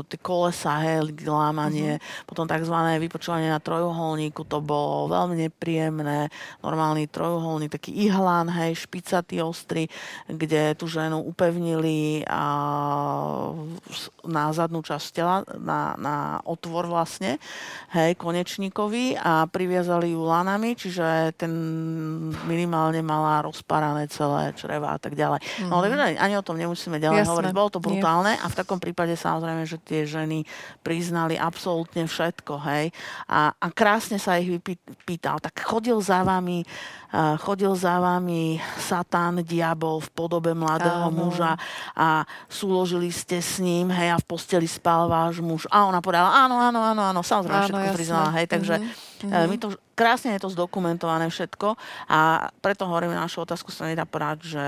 tie kolesa, hej, lámanie, mm-hmm. potom tzv. vypočúvanie na trojuholníku, to bolo veľmi nepríjemné, normálny trojuholník, taký ihlán, hej, špicatý, ostrý, kde tú ženu upevnili a na zadnú časť tela, na, na otvor vlastne, hej, konečníkovi a priviazali ju lanami, čiže ten minimálne mala rozparané celé čreva a tak ďalej. Mm-hmm. No ale mhm. ani o tom nemusíme ďalej Jasné. hovoriť. Bolo to brutálne Nie. a v takom prípade samozrejme, že tie ženy priznali absolútne všetko, hej. A, a krásne sa ich vypýtal. Tak chodil za vami, uh, chodil za vami Satan, diabol v podobe mladého Áno. muža a súložili ste s ním, hej, a v posteli spal váš muž. A ona povedala, áno, áno, áno, áno, samozrejme áno, všetko jasné. priznala, hej, takže mm-hmm. My to krásne je to zdokumentované všetko a preto hovorím na našu otázku sa nedá povedať, že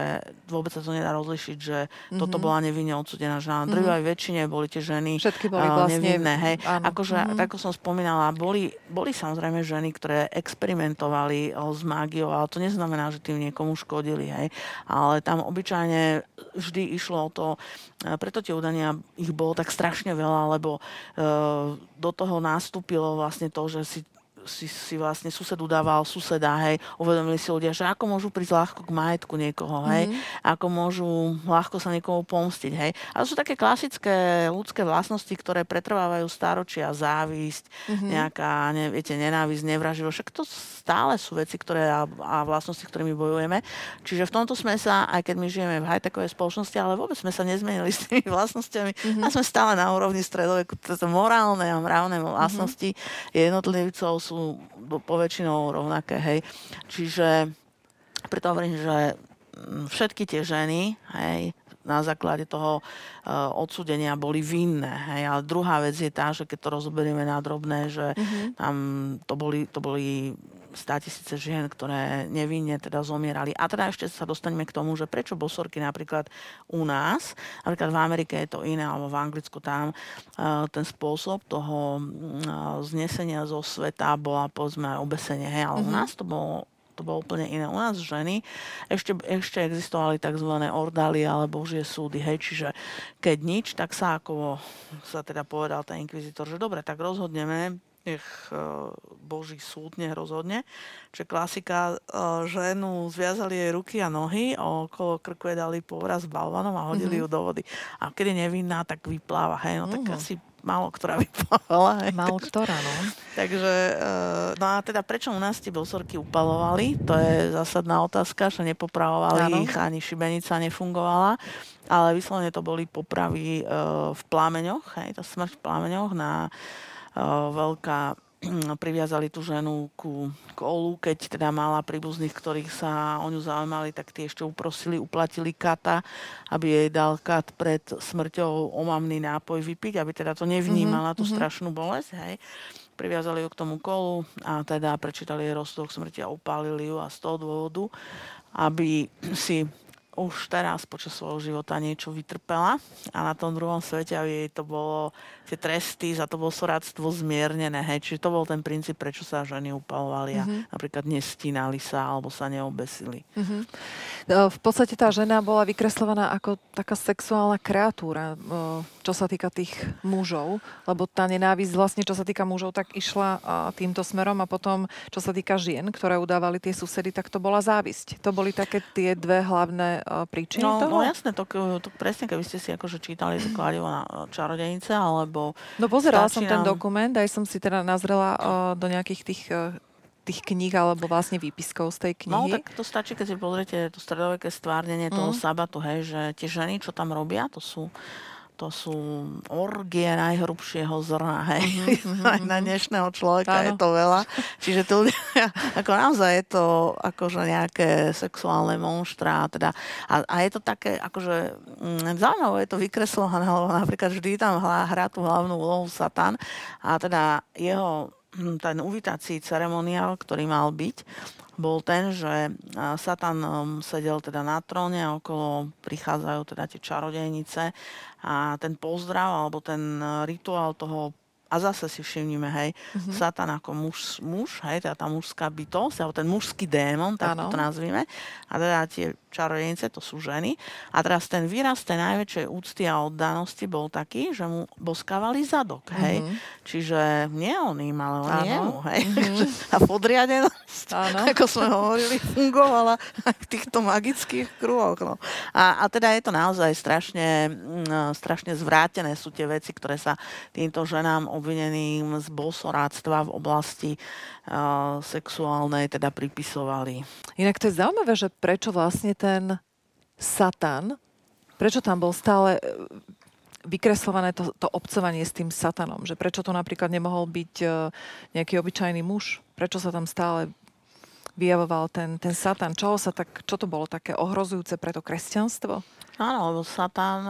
vôbec sa to nedá rozlišiť, že mm-hmm. toto bola nevinne odsudená žena. Mm-hmm. Drvivej väčšine boli tie ženy Všetky boli vlastne nevinné. Hej. Akože, mm-hmm. tak ako som spomínala, boli, boli samozrejme ženy, ktoré experimentovali s mágiou, ale to neznamená, že tým niekomu škodili. Hej. Ale tam obyčajne vždy išlo o to, preto tie udania ich bolo tak strašne veľa, lebo uh, do toho nastúpilo vlastne to, že si si, si vlastne sused udával suseda, hej, uvedomili si ľudia, že ako môžu prísť ľahko k majetku niekoho, hej, mm-hmm. ako môžu ľahko sa niekomu pomstiť, hej. Ale sú také klasické ľudské vlastnosti, ktoré pretrvávajú staročia, závisť, mm-hmm. nejaká, ne, viete, nenávisť, nevraživosť, však to stále sú veci, ktoré a, a vlastnosti, ktorými bojujeme. Čiže v tomto sme sa, aj keď my žijeme v high-techovej spoločnosti, ale vôbec sme sa nezmenili s tými vlastnosťami mm-hmm. a sme stále na úrovni stredoveku. Toto morálne a mravné vlastnosti mm-hmm. jednotlivcov sú poväčšinou rovnaké, hej. Čiže preto hovorím, že všetky tie ženy, hej, na základe toho uh, odsudenia boli vinné. Hej. Ale druhá vec je tá, že keď to rozoberieme na drobné, že mm-hmm. tam to boli, to boli tisíce žien, ktoré nevinne teda zomierali. A teda ešte sa dostaneme k tomu, že prečo bosorky napríklad u nás, napríklad v Amerike je to iné, alebo v Anglicku tam uh, ten spôsob toho uh, znesenia zo sveta bola povedzme obesenie, hej, ale mm-hmm. u mhm. nás to bolo to bolo úplne iné. U nás ženy ešte, ešte existovali tzv. ordály alebo božie súdy, hej, čiže keď nič, tak sa ako sa teda povedal ten inkvizitor, že dobre, tak rozhodneme, nech uh, Boží súd nech rozhodne. Čiže klasika, uh, ženu zviazali jej ruky a nohy, okolo krku jej dali povraz balvanom a hodili mm-hmm. ju do vody. A keď je nevinná, tak vypláva. Hej, no mm-hmm. tak mhm. asi málo ktorá vyplávala. Hej. Málo ktorá, no. Takže, uh, no a teda prečo u nás tie bosorky upalovali? To je zásadná otázka, že nepopravovali ano. ich, ani šibenica nefungovala ale vyslovene to boli popravy v plámeňoch, hej, to smrť v plámeňoch na veľká priviazali tú ženu ku kolu, keď teda mala príbuzných, ktorých sa o ňu zaujímali, tak tie ešte uprosili, uplatili kata, aby jej dal kat pred smrťou omamný nápoj vypiť, aby teda to nevnímala, tú mm-hmm. strašnú bolesť. Hej. Priviazali ju k tomu kolu a teda prečítali jej rozsudok smrti a upálili ju a z toho dôvodu, aby si už teraz počas svojho života niečo vytrpela a na tom druhom svete, jej to bolo, tie tresty za to soradstvo zmiernené. Hej. Čiže to bol ten princíp, prečo sa ženy upalovali a mm-hmm. napríklad nestínali sa alebo sa neobesili. Mm-hmm. V podstate tá žena bola vykreslovaná ako taká sexuálna kreatúra, čo sa týka tých mužov, lebo tá nenávisť vlastne, čo sa týka mužov, tak išla týmto smerom a potom, čo sa týka žien, ktoré udávali tie susedy, tak to bola závisť. To boli také tie dve hlavné príčiny no, toho? No jasné, to, to presne, keby ste si akože čítali kladivo na čarodejnice, alebo... No pozerala som ten dokument, aj som si teda nazrela uh, do nejakých tých tých kníh alebo vlastne výpiskov z tej no, knihy. No tak to stačí, keď si pozriete to stredoveké stvárnenie mm. toho sabatu, hej, že tie ženy, čo tam robia, to sú to sú orgie najhrubšieho zrna, hej. Mm-hmm, Aj na dnešného človeka ano. je to veľa. Čiže tu ako naozaj je to akože nejaké sexuálne monštra. Teda, a, a je to také, akože mm, zaujímavé je to vykreslované, lebo napríklad vždy tam hrá, hrá tú hlavnú úlohu Satan a teda jeho ten uvítací ceremoniál, ktorý mal byť, bol ten, že Satan um, sedel teda na tróne a okolo prichádzajú teda tie čarodejnice a ten pozdrav alebo ten uh, rituál toho a zase si všimnime, hej, mm-hmm. Satan ako muž, muž, hej, teda tá mužská bytosť, alebo ten mužský démon, tak ano. to nazvime. A teda tie čarodejnice, to sú ženy. A teraz ten výraz tej najväčšej úcty a oddanosti bol taký, že mu boskávali zadok, hej. Mm-hmm. Čiže nie on im, ale on jemu, hej. Mm-hmm. a podriadenosť, ano. ako sme hovorili, fungovala aj v týchto magických kruhoch. No. A, a teda je to naozaj strašne, mm, strašne zvrátené sú tie veci, ktoré sa týmto ženám obvineným z bosoráctva v oblasti uh, sexuálnej teda pripisovali. Inak to je zaujímavé, že prečo vlastne ten Satan, prečo tam bol stále e, vykreslované to, to obcovanie s tým satanom, že prečo to napríklad nemohol byť e, nejaký obyčajný muž, prečo sa tam stále vyjavoval ten, ten satan, čo, sa tak, čo to bolo také ohrozujúce pre to kresťanstvo? Áno, lebo Satan,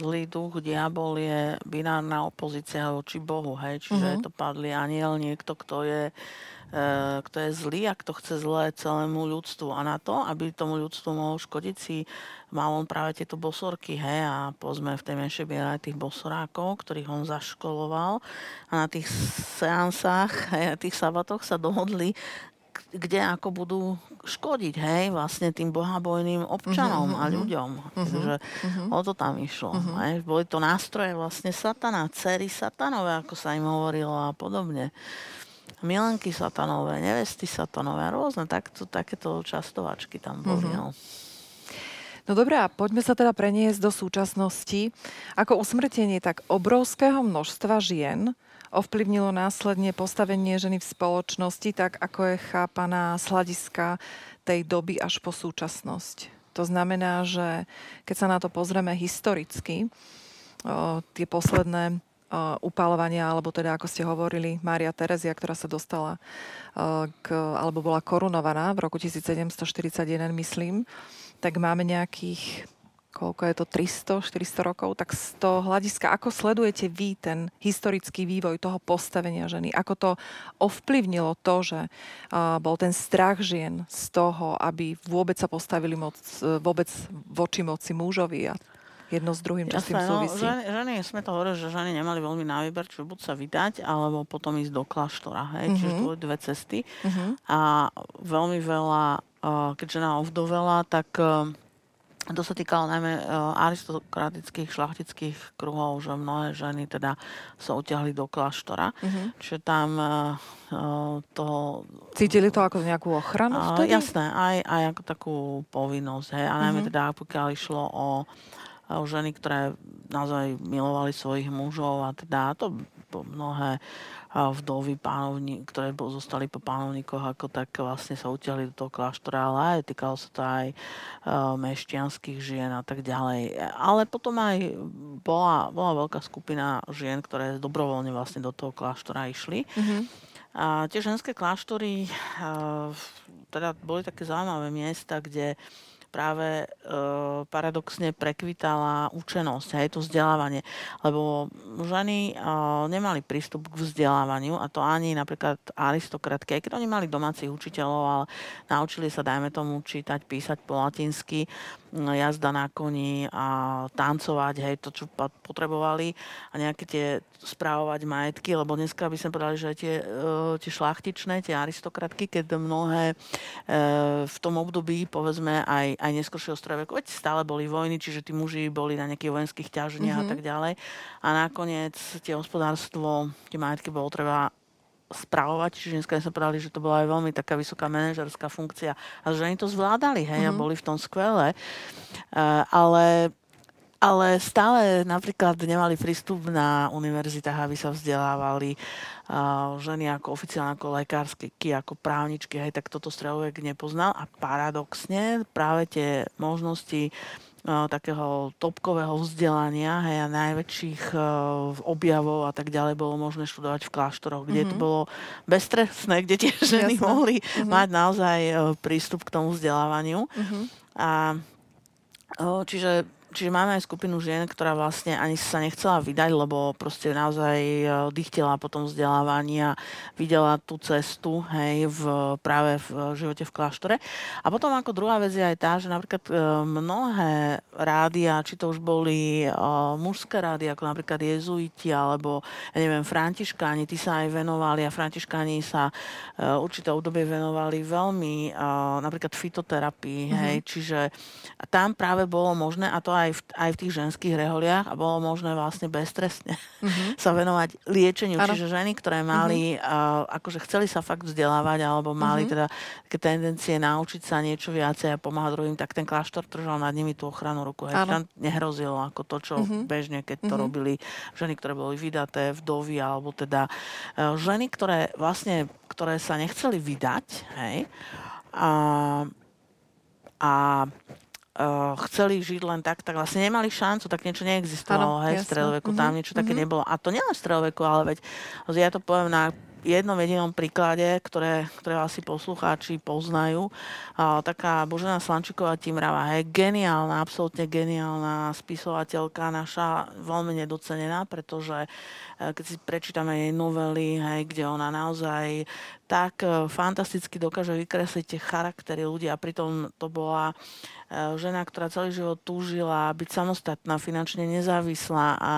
zlý duch, diabol je binárna opozícia voči Bohu, hej, čiže uh-huh. je to padlý aniel, niekto, kto je E, kto je zlý a kto chce zlé celému ľudstvu. A na to, aby tomu ľudstvu mohol škodiť si, mal on práve tieto bosorky, hej, a pozme v tej menšej biele aj tých bosorákov, ktorých on zaškoloval a na tých seansách, hej, tých sabatoch sa dohodli, kde ako budú škodiť, hej, vlastne tým bohabojným občanom uh-huh, a ľuďom. Uh-huh, Takže uh-huh. o to tam išlo. Uh-huh. Hej. Boli to nástroje vlastne satana, cery satanové, ako sa im hovorilo a podobne milenky satanové, nevesty satanové, rôzne takto, takéto častovačky tam boli. Mm-hmm. No. No dobré, a poďme sa teda preniesť do súčasnosti. Ako usmrtenie tak obrovského množstva žien ovplyvnilo následne postavenie ženy v spoločnosti, tak ako je chápaná z hľadiska tej doby až po súčasnosť. To znamená, že keď sa na to pozrieme historicky, o, tie posledné upalovania, alebo teda, ako ste hovorili, Mária Terezia, ktorá sa dostala k, alebo bola korunovaná v roku 1741, myslím, tak máme nejakých koľko je to, 300-400 rokov, tak z toho hľadiska, ako sledujete vy ten historický vývoj toho postavenia ženy? Ako to ovplyvnilo to, že uh, bol ten strach žien z toho, aby vôbec sa postavili moc, vôbec voči moci mužovi a jedno s druhým, čo Jasné, s tým no, súvisí. No, ženy, ženy, sme to hovorili, že ženy nemali veľmi na výber, či buď sa vydať, alebo potom ísť do kláštora. Hej? Mm-hmm. Čiže to boli dve cesty. Mm-hmm. A veľmi veľa, keď žena ovdovela, tak to sa týkalo najmä aristokratických, šlachtických kruhov, že mnohé ženy teda sa utiahli do kláštora. Mm-hmm. Čiže tam to... Cítili to ako nejakú ochranu vtedy? Jasné, aj, aj ako takú povinnosť. Hej. A najmä mm-hmm. teda pokiaľ išlo o ženy, ktoré naozaj milovali svojich mužov a teda to mnohé vdovy pánovní, ktoré zostali po pánovníkoch, ako tak vlastne sa utiahli do toho kláštora, ale aj týkalo sa to aj mešťanských žien a tak ďalej. Ale potom aj bola, bola veľká skupina žien, ktoré dobrovoľne vlastne do toho kláštora išli. Mm-hmm. A tie ženské kláštory teda boli také zaujímavé miesta, kde práve e, paradoxne prekvitala učenosť, aj to vzdelávanie. Lebo ženy e, nemali prístup k vzdelávaniu a to ani napríklad aristokratky, aj keď oni mali domácich učiteľov, ale naučili sa, dajme tomu, čítať, písať po latinsky, jazda na koni a tancovať, hej, to, čo potrebovali a nejaké tie správovať majetky, lebo dneska by sme povedali, že tie, uh, tie šlachtičné, tie aristokratky, keď mnohé uh, v tom období, povedzme, aj, aj neskôršieho stredoveku, veď stále boli vojny, čiže tí muži boli na nejakých vojenských ťaženiach mm-hmm. a mhm. tak ďalej. A nakoniec tie hospodárstvo, tie majetky bolo treba spravovať, čiže dneska sme povedali, že to bola aj veľmi taká vysoká manažerská funkcia a že oni to zvládali, hej, mm-hmm. a mhm. boli v tom skvelé. Uh, ale ale stále napríklad nemali prístup na univerzitách, aby sa vzdelávali uh, ženy ako oficiálne, ako lekárske, ako právničky, hej, tak toto stredovek nepoznal a paradoxne práve tie možnosti takého topkového vzdelania hej, a najväčších uh, objavov a tak ďalej bolo možné študovať v kláštoroch, kde mm-hmm. to bolo bezstresné, kde tie ženy Jasne. mohli mm-hmm. mať naozaj uh, prístup k tomu vzdelávaniu. Mm-hmm. A čiže Čiže máme aj skupinu žien, ktorá vlastne ani sa nechcela vydať, lebo proste naozaj e, dychtela po tom vzdelávaní a videla tú cestu hej, v, práve v živote v kláštore. A potom ako druhá vec je aj tá, že napríklad e, mnohé rádia, či to už boli uh, mužské rády, ako napríklad jezuiti, alebo ja neviem, františkáni, tí sa aj venovali a františkáni sa uh, určité obdobie venovali veľmi uh, napríklad fitoterapii, mm-hmm. hej, čiže tam práve bolo možné, a to aj aj v, aj v tých ženských reholiach a bolo možné vlastne beztrestne uh-huh. sa venovať liečeniu. Ano. Čiže ženy, ktoré mali, uh-huh. uh, akože chceli sa fakt vzdelávať alebo mali uh-huh. teda také tendencie naučiť sa niečo viacej a pomáhať druhým, tak ten kláštor držal nad nimi tú ochranu ruku. Hej, tam nehrozilo ako to, čo uh-huh. bežne, keď to uh-huh. robili ženy, ktoré boli vydaté, vdovy alebo teda uh, ženy, ktoré vlastne, ktoré sa nechceli vydať, hej, a, a uh, chceli žiť len tak, tak vlastne nemali šancu, tak niečo neexistovalo, ano, hej, v stredoveku, mm-hmm. tam mhm, niečo také mm-hmm. nebolo. A to nielen v stredoveku, ale veď, ja to poviem na jednom jedinom príklade, ktoré, ktoré asi poslucháči poznajú. A, taká Božena Slančiková Timrava, hej, geniálna, absolútne geniálna spisovateľka, naša veľmi nedocenená, pretože e, keď si prečítame jej novely, hej, kde ona naozaj tak e, fantasticky dokáže vykresliť tie charaktery ľudí a pritom to bola e, žena, ktorá celý život túžila byť samostatná, finančne nezávislá a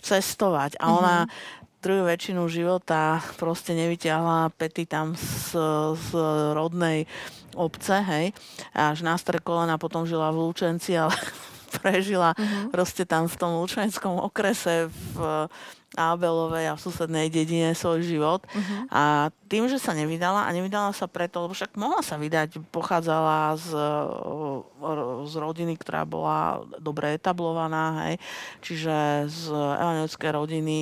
cestovať. A ona mm-hmm druhú väčšinu života proste nevyťahla pety tam z, z rodnej obce, hej. Až na kolena potom žila v Lučenci, ale prežila mm-hmm. proste tam v tom lučenskom okrese v Abelovej a v susednej dedine svoj život. Uh-huh. A tým, že sa nevydala, a nevydala sa preto, lebo však mohla sa vydať, pochádzala z, z rodiny, ktorá bola dobre etablovaná, hej, čiže z evangelickej rodiny,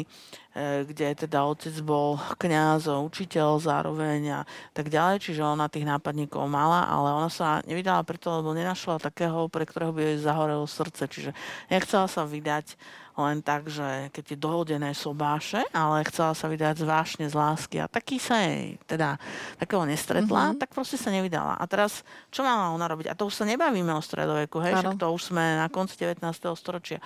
kde teda otec bol kňaz, učiteľ zároveň a tak ďalej, čiže ona tých nápadníkov mala, ale ona sa nevydala preto, lebo nenašla takého, pre ktorého by jej zahorelo srdce, čiže nechcela sa vydať len tak, že keď je dohodené sobáše, ale chcela sa vydať zvláštne z lásky a taký sa jej teda takého nestretla, mm-hmm. tak proste sa nevydala. A teraz, čo mala ona robiť? A to už sa nebavíme o stredoveku, hej, však to už sme na konci 19. storočia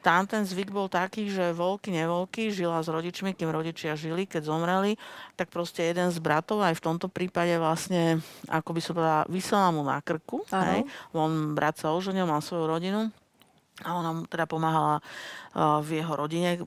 tam ten zvyk bol taký, že volky, nevolky, žila s rodičmi, kým rodičia žili, keď zomreli, tak proste jeden z bratov, aj v tomto prípade vlastne, ako by som povedala, vysela mu na krku. Hej. On brat sa oženil, mal svoju rodinu a ona mu teda pomáhala uh, v jeho rodine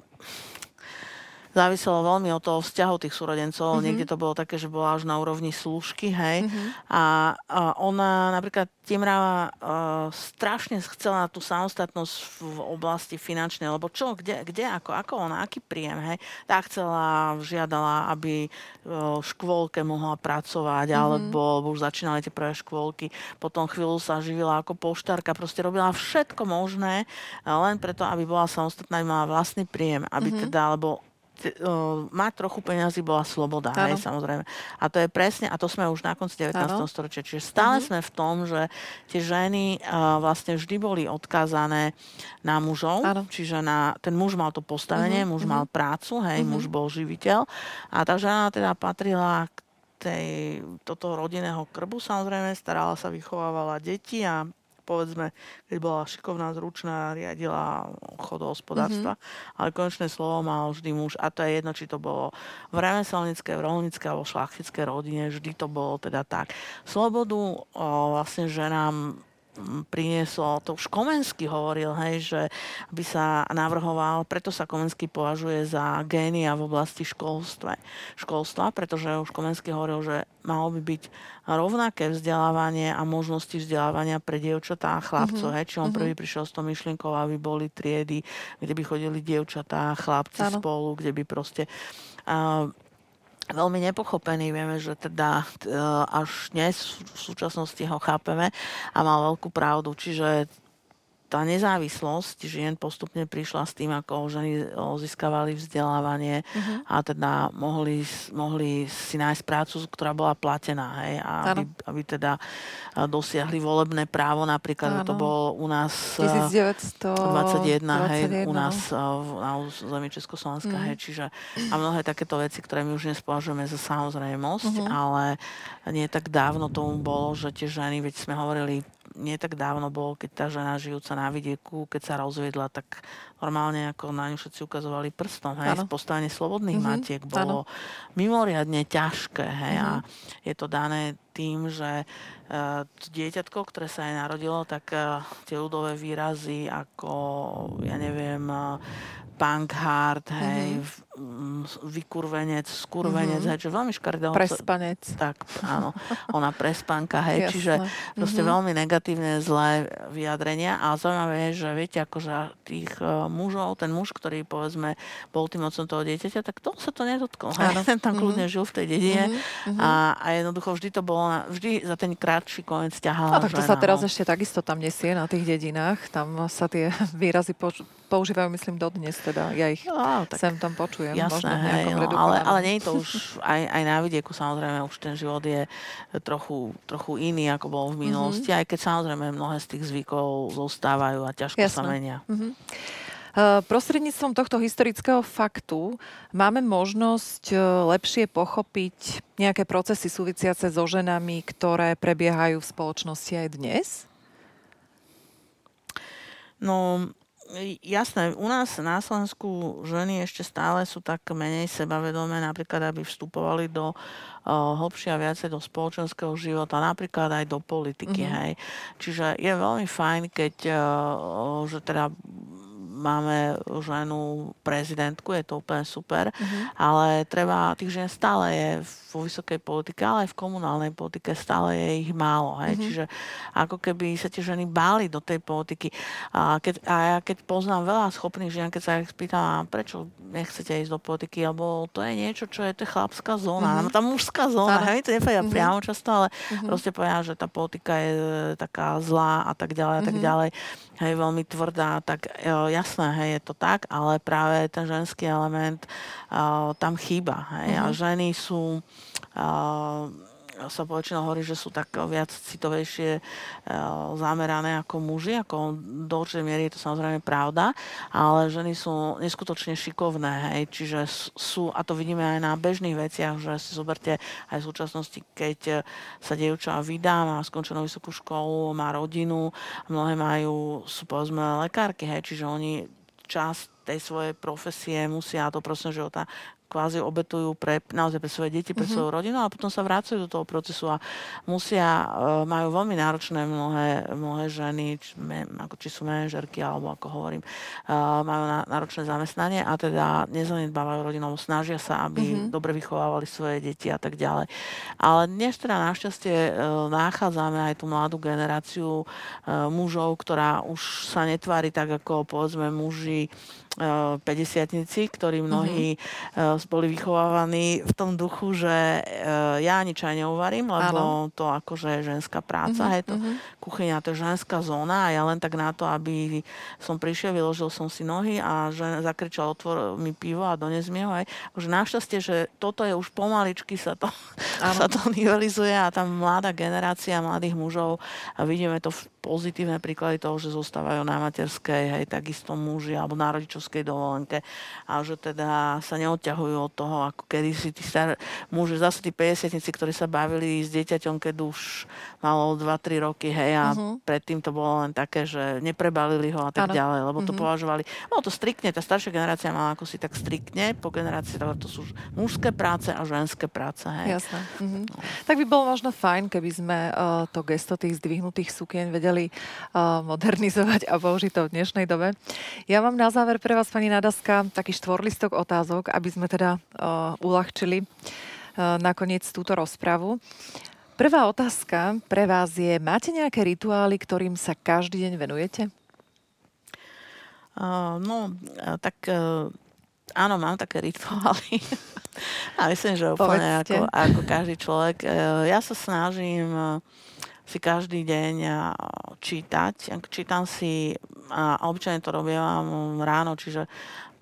záviselo veľmi od toho vzťahu tých súrodencov. Mm-hmm. Niekde to bolo také, že bola až na úrovni služky, hej. Mm-hmm. A, a ona napríklad Timrava uh, strašne chcela tú samostatnosť v oblasti finančnej, lebo čo, kde, kde ako, ako ona, aký príjem, hej. Tá chcela, žiadala, aby uh, v škôlke mohla pracovať, mm-hmm. alebo už začínali tie prvé škôlky, potom chvíľu sa živila ako poštárka, proste robila všetko možné, len preto, aby bola samostatná, aby mala vlastný príjem, aby mm-hmm. teda, uh, mať trochu peniazy bola sloboda, hej, samozrejme. A to je presne, a to sme už na konci 19. Ano. storočia, čiže stále uh-huh. sme v tom, že tie ženy uh, vlastne vždy boli odkázané na mužov, ano. čiže na, ten muž mal to postavenie, uh-huh. muž uh-huh. mal prácu, hej, uh-huh. muž bol živiteľ a tá žena teda patrila k tej, toto rodinného krbu samozrejme, starala sa, vychovávala deti a povedzme, keď bola šikovná, zručná, riadila chodohospodárstva, mm-hmm. ale konečné slovo mal vždy muž a to je jedno, či to bolo v remeselnické, v rolnické alebo šlachtické rodine, vždy to bolo teda tak. Slobodu o, vlastne ženám priniesol, to už Komensky hovoril, hej, že by sa navrhoval, preto sa Komensky považuje za génia v oblasti školstva, školstva pretože už Komensky hovoril, že malo by byť rovnaké vzdelávanie a možnosti vzdelávania pre dievčatá a chlapcov. Mm-hmm. Hej, či on mm-hmm. prvý prišiel s tou myšlienkou, aby boli triedy, kde by chodili dievčatá a chlapci ano. spolu, kde by proste uh, veľmi nepochopený. Vieme, že teda e, až dnes v súčasnosti ho chápeme a mal veľkú pravdu. Čiže tá nezávislosť žien postupne prišla s tým, ako ženy získavali vzdelávanie uh-huh. a teda mohli, mohli si nájsť prácu, ktorá bola platená, hej, a aby, aby teda dosiahli volebné právo, napríklad ano. to bolo u nás 1921, hej, u nás na území Československa, uh-huh. hej, čiže a mnohé takéto veci, ktoré my už dnes považujeme za samozrejmosť, uh-huh. ale nie tak dávno tomu bolo, že tie ženy, veď sme hovorili nie tak dávno bolo, keď tá žena žijúca na vidieku, keď sa rozviedla, tak normálne ako na ňu všetci ukazovali prstom. Hej, postavenie slobodných mm-hmm. matiek bolo ano. mimoriadne ťažké. Hej, mm-hmm. a je to dané tým, že uh, dieťatko, ktoré sa aj narodilo, tak uh, tie ľudové výrazy ako, ja neviem, uh, punk hard, hej, mm-hmm. vykurvenec, skurvenec, mm-hmm. hej, čo veľmi škaredé. Prespanec. Tak, áno, ona prespanka, hej, Jasne. čiže proste mm-hmm. veľmi negatívne, zlé vyjadrenia. A zaujímavé je, že viete, akože tých uh, mužov, ten muž, ktorý povedzme bol tým otcom toho dieťaťa, tak to sa to nedotkol. Hej, ten tam kľudne mm-hmm. žil v tej dedine mm-hmm. a, a jednoducho vždy to bolo, na, vždy za ten krátší koniec ťahala. A tak to žena, sa teraz no. ešte takisto tam nesie na tých dedinách, tam sa tie výrazy používajú, myslím, dodnes teda. Ja ich no, tak sem tam počujem. Jasné, hej, no, ale, ale nie je to už, aj, aj na vidieku samozrejme, už ten život je trochu, trochu iný, ako bol v minulosti, mm-hmm. aj keď samozrejme mnohé z tých zvykov zostávajú a ťažko Jasné. sa menia. Mm-hmm. Prostredníctvom tohto historického faktu máme možnosť e, lepšie pochopiť nejaké procesy súvisiace so ženami, ktoré prebiehajú v spoločnosti aj dnes? No, Jasné, u nás na Slovensku ženy ešte stále sú tak menej sebavedomé, napríklad aby vstupovali do uh, hlbšie a viacej do spoločenského života, napríklad aj do politiky. Mm-hmm. Hej. Čiže je veľmi fajn, keď uh, že teda máme ženu prezidentku, je to úplne super, uh-huh. ale treba, tých žien stále je vo vysokej politike, ale aj v komunálnej politike stále je ich málo. Hej? Uh-huh. Čiže ako keby sa tie ženy báli do tej politiky. A, keď, a ja keď poznám veľa schopných žien, keď sa ich spýtam, prečo nechcete ísť do politiky, lebo to je niečo, čo je to chlapská zóna, uh-huh. tá mužská zóna, hej, to nepovedia uh-huh. priamo často, ale uh-huh. proste povedia, že tá politika je taká zlá a tak ďalej a tak ďalej hej, veľmi tvrdá, tak jasné, hej, je to tak, ale práve ten ženský element uh, tam chýba. Hej, uh-huh. A mhm. ženy sú uh, sa poväčšinou hovorí, že sú tak viac citovejšie zamerané ako muži, ako do určitej miery je to samozrejme pravda, ale ženy sú neskutočne šikovné, hej, čiže sú, a to vidíme aj na bežných veciach, že si zoberte aj v súčasnosti, keď sa dievča vydá, má skončenú vysokú školu, má rodinu, mnohé majú, sú povedzme lekárky, hej, čiže oni čas tej svojej profesie musia, to prosím života kvázi obetujú pre, naozaj pre svoje deti, pre mm-hmm. svoju rodinu a potom sa vracajú do toho procesu a musia, e, majú veľmi náročné mnohé, mnohé ženy, či, ako či sú manažerky alebo ako hovorím, e, majú náročné zamestnanie a teda nezanedbávajú rodinou, snažia sa, aby mm-hmm. dobre vychovávali svoje deti a tak ďalej. Ale dnes teda našťastie e, nachádzame aj tú mladú generáciu mužov, ktorá už sa netvári tak ako povedzme muži 50 ktorí mnohí mm-hmm. boli vychovávaní v tom duchu, že e, ja nič aj neuvarím, lebo ano. to akože je ženská práca, mm-hmm. je to mm-hmm. kuchyňa, to je ženská zóna a ja len tak na to, aby som prišiel, vyložil som si nohy a že zakričal otvor mi pivo a dones mi ho aj. Akože našťastie, že toto je už pomaličky sa to, sa to nivelizuje a tam mladá generácia mladých mužov a vidíme to v pozitívne príklady toho, že zostávajú na materskej, hej, takisto muži alebo na rodičovskej dovolenke a že teda sa neodťahujú od toho, ako kedysi tí star muži, zase tí 50 ktorí sa bavili s dieťaťom, keď už malo 2-3 roky, hej, a uh-huh. predtým to bolo len také, že neprebalili ho a tak ano. ďalej, lebo to uh-huh. považovali, no to striktne, tá staršia generácia mala ako si tak striktne, po generácii to sú mužské práce a ženské práce, hej. Jasné. Uh-huh. No. Tak by bolo možno fajn, keby sme uh, to gesto tých zdvihnutých sukien vedeli vedeli uh, modernizovať a použiť to v dnešnej dobe. Ja mám na záver pre vás, pani Nadaska, taký štvorlistok otázok, aby sme teda uh, uľahčili uh, nakoniec túto rozpravu. Prvá otázka pre vás je, máte nejaké rituály, ktorým sa každý deň venujete? Uh, no, tak uh, áno, mám také rituály. A myslím, že úplne ako, ako každý človek. Ja sa snažím si každý deň čítať. Čítam si, a obyčajne to robím ráno, čiže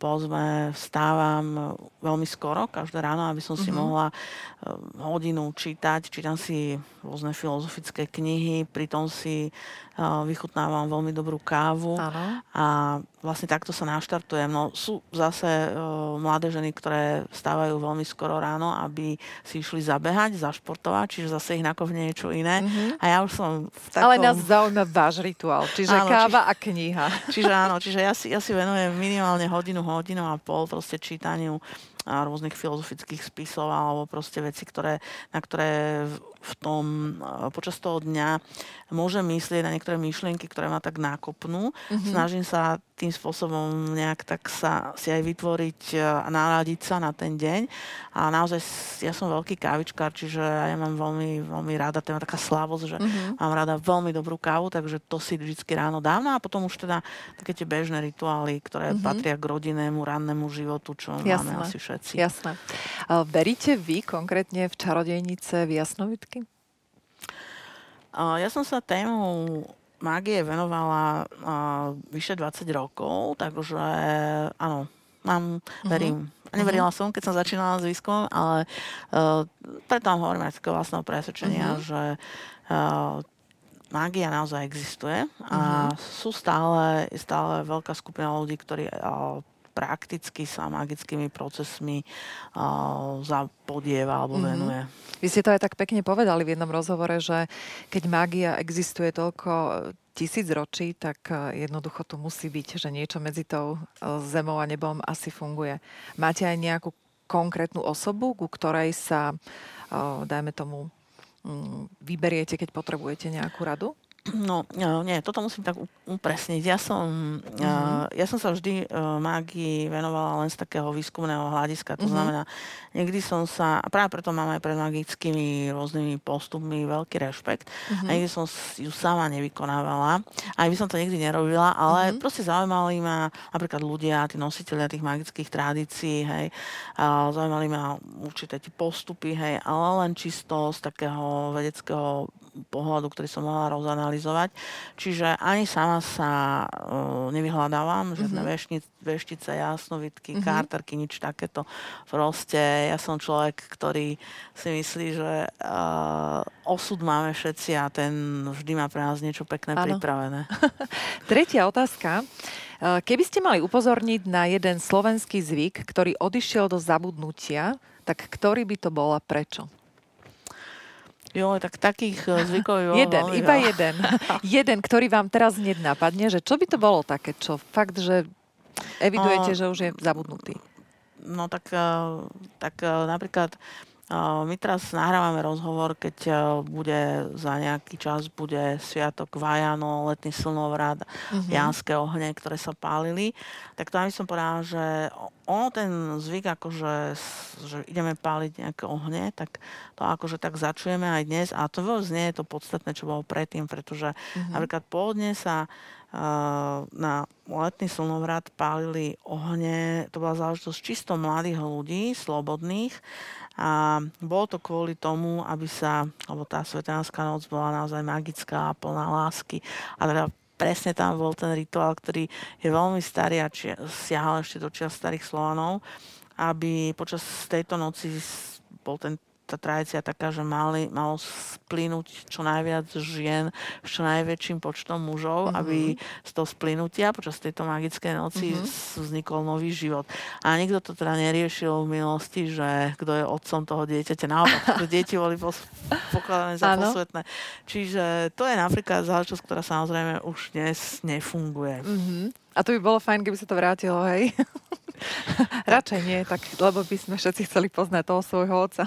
povedzme vstávam veľmi skoro, každé ráno, aby som si mm-hmm. mohla hodinu čítať. Čítam si rôzne filozofické knihy, pritom si vychutnávam veľmi dobrú kávu ano. a vlastne takto sa naštartujem. No sú zase uh, mladé ženy, ktoré stávajú veľmi skoro ráno, aby si išli zabehať, zašportovať, čiže zase ich nakovne niečo iné. Mm-hmm. A ja už som v takom... Ale nás zaujíma váš rituál, čiže áno, káva či... a kniha. Čiže áno, čiže ja si, ja si venujem minimálne hodinu, hodinu a pol proste čítaniu rôznych filozofických spisov alebo proste veci, ktoré, na ktoré v tom, počas toho dňa môžem myslieť na niektoré myšlienky, ktoré ma tak nákopnú. Mm-hmm. Snažím sa tým spôsobom nejak tak sa si aj vytvoriť a naladiť sa na ten deň. A naozaj ja som veľký kávičkár, čiže ja mám veľmi, veľmi rada, to je taká slávosť, že mm-hmm. mám rada veľmi dobrú kávu, takže to si vždy ráno dám. No a potom už teda také tie bežné rituály, ktoré mm-hmm. patria k rodinnému, rannému životu, čo Jasné. máme asi všetci. Jasné. Veríte vy konkrétne v čarodejnice, v jasnovidky? Ja som sa tému mágie venovala uh, vyše 20 rokov, takže áno, mám, mhm. verím. Uh-huh. Neverila som, keď som začínala s výskumom, ale uh, preto vám hovorím aj takého vlastného presvedčenia, uh-huh. že uh, mágia naozaj existuje a uh-huh. sú stále, stále veľká skupina ľudí, ktorí uh, prakticky sa magickými procesmi uh, zapodieva alebo mm-hmm. venuje. Vy ste to aj tak pekne povedali v jednom rozhovore, že keď mágia existuje toľko tisíc ročí, tak jednoducho tu musí byť, že niečo medzi tou zemou a nebom asi funguje. Máte aj nejakú konkrétnu osobu, ku ktorej sa, dajme tomu, mm, vyberiete, keď potrebujete nejakú radu? No, nie, toto musím tak upresniť. Ja som, mm-hmm. ja som sa vždy e, mágii venovala len z takého výskumného hľadiska. To mm-hmm. znamená, niekdy som sa, a práve preto mám aj pred magickými rôznymi postupmi veľký rešpekt, mm-hmm. a niekdy som ju sama nevykonávala. Aj by som to nikdy nerobila, ale mm-hmm. proste zaujímali ma napríklad ľudia, tí nositeľia tých magických tradícií, hej, a zaujímali ma určité tie postupy, hej, ale len čisto z takého vedeckého pohľadu, ktorý som mohla rozanalizovať. Čiže ani sama sa uh, nevyhľadávam, žiadne mm-hmm. veštice, veštice, jasnovitky, mm-hmm. kárterky, nič takéto. Proste ja som človek, ktorý si myslí, že uh, osud máme všetci a ten vždy má pre nás niečo pekné ano. pripravené. Tretia otázka. Keby ste mali upozorniť na jeden slovenský zvyk, ktorý odišiel do zabudnutia, tak ktorý by to bol a prečo? Jo, tak takých eh, zvykov je Jeden, iba veľa. jeden. jeden, ktorý vám teraz hneď napadne, že čo by to bolo také, čo fakt, že evidujete, o, že už je zabudnutý. No tak, eh, tak eh, napríklad my teraz nahrávame rozhovor, keď bude za nejaký čas bude Sviatok Vajano, letný slnovrat, mm-hmm. janské ohne, ktoré sa pálili. Tak to by som povedala, že ono ten zvyk, akože, že ideme páliť nejaké ohne, tak to akože tak začujeme aj dnes. A to vôbec nie je to podstatné, čo bolo predtým, pretože mm-hmm. napríklad pôvodne sa na letný slnovrat pálili ohne. To bola záležitosť čisto mladých ľudí, slobodných, a bolo to kvôli tomu, aby sa, lebo tá Svetánska noc bola naozaj magická, plná lásky. A teda presne tam bol ten rituál, ktorý je veľmi starý a či, siahal ešte do čias starých Slovanov, aby počas tejto noci bol ten tá tradícia taká, že mali, malo splínuť čo najviac žien s čo najväčším počtom mužov, mm-hmm. aby z toho splynutia počas tejto magickej noci mm-hmm. vznikol nový život. A nikto to teda neriešil v minulosti, že kto je otcom toho dieťaťa. Naopak, že deti boli pos- pokladané za posvetné. Čiže to je napríklad záležitosť, ktorá samozrejme už dnes nefunguje. Mm-hmm. A to by bolo fajn, keby sa to vrátilo, hej? Radšej nie, tak, lebo by sme všetci chceli poznať toho svojho otca.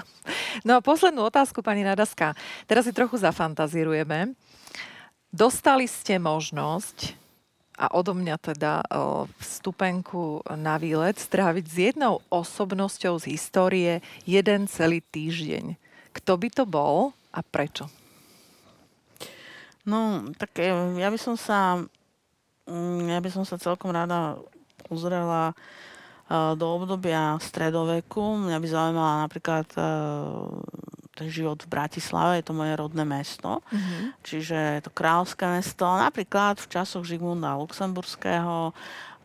No a poslednú otázku, pani Nadaska. Teraz si trochu zafantazírujeme. Dostali ste možnosť a odo mňa teda vstupenku na výlet stráviť s jednou osobnosťou z histórie jeden celý týždeň. Kto by to bol a prečo? No, tak ja by som sa mm, ja by som sa celkom rada uzrela do obdobia stredoveku. Mňa by zaujímala napríklad ten život v Bratislave, je to moje rodné mesto, mm-hmm. čiže je to kráľovské mesto. Napríklad v časoch Žigmunda Luxemburského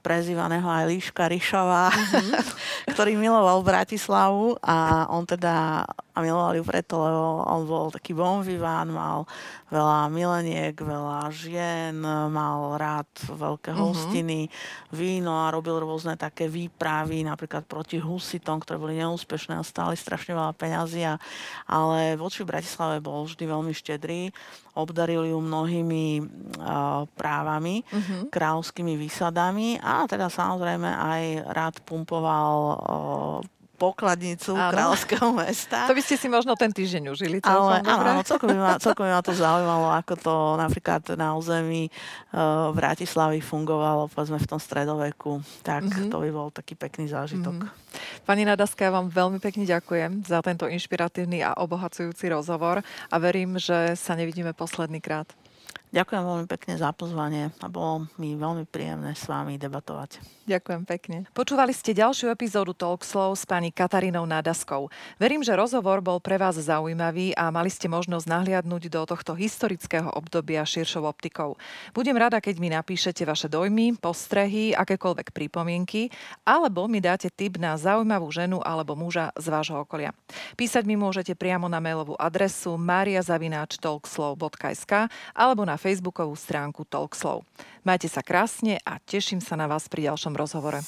prezývaného aj Líška Ryšová, mm-hmm. ktorý miloval Bratislavu a on teda a miloval ju preto, lebo on bol taký bon vivant, mal veľa mileniek, veľa žien, mal rád veľké mm-hmm. hostiny, víno a robil rôzne také výpravy, napríklad proti husitom, ktoré boli neúspešné a stáli strašne veľa peňazí, a, ale voči Bratislave bol vždy veľmi štedrý, obdaril ju mnohými uh, právami, mm-hmm. kráľovskými výsadami a teda samozrejme aj rád pumpoval uh, pokladnicu áno. kráľovského mesta. To by ste si možno ten týždeň užili Ale, Áno, celkom by, ma, celkom by ma to zaujímalo, ako to napríklad na území uh, Bratislavy fungovalo, povedzme v tom stredoveku. Tak mm-hmm. to by bol taký pekný zážitok. Mm-hmm. Pani Nadaska, ja vám veľmi pekne ďakujem za tento inšpiratívny a obohacujúci rozhovor a verím, že sa nevidíme posledný krát. Ďakujem veľmi pekne za pozvanie a bolo mi veľmi príjemné s vami debatovať. Ďakujem pekne. Počúvali ste ďalšiu epizódu Talkslov s pani Katarínou Nádaskou. Verím, že rozhovor bol pre vás zaujímavý a mali ste možnosť nahliadnúť do tohto historického obdobia širšou optikou. Budem rada, keď mi napíšete vaše dojmy, postrehy, akékoľvek pripomienky, alebo mi dáte tip na zaujímavú ženu alebo muža z vášho okolia. Písať mi môžete priamo na mailovú adresu mariazavináčtalkslow.sk alebo na facebookovú stránku Talkslow. Majte sa krásne a teším sa na vás pri ďalšom rozhovore.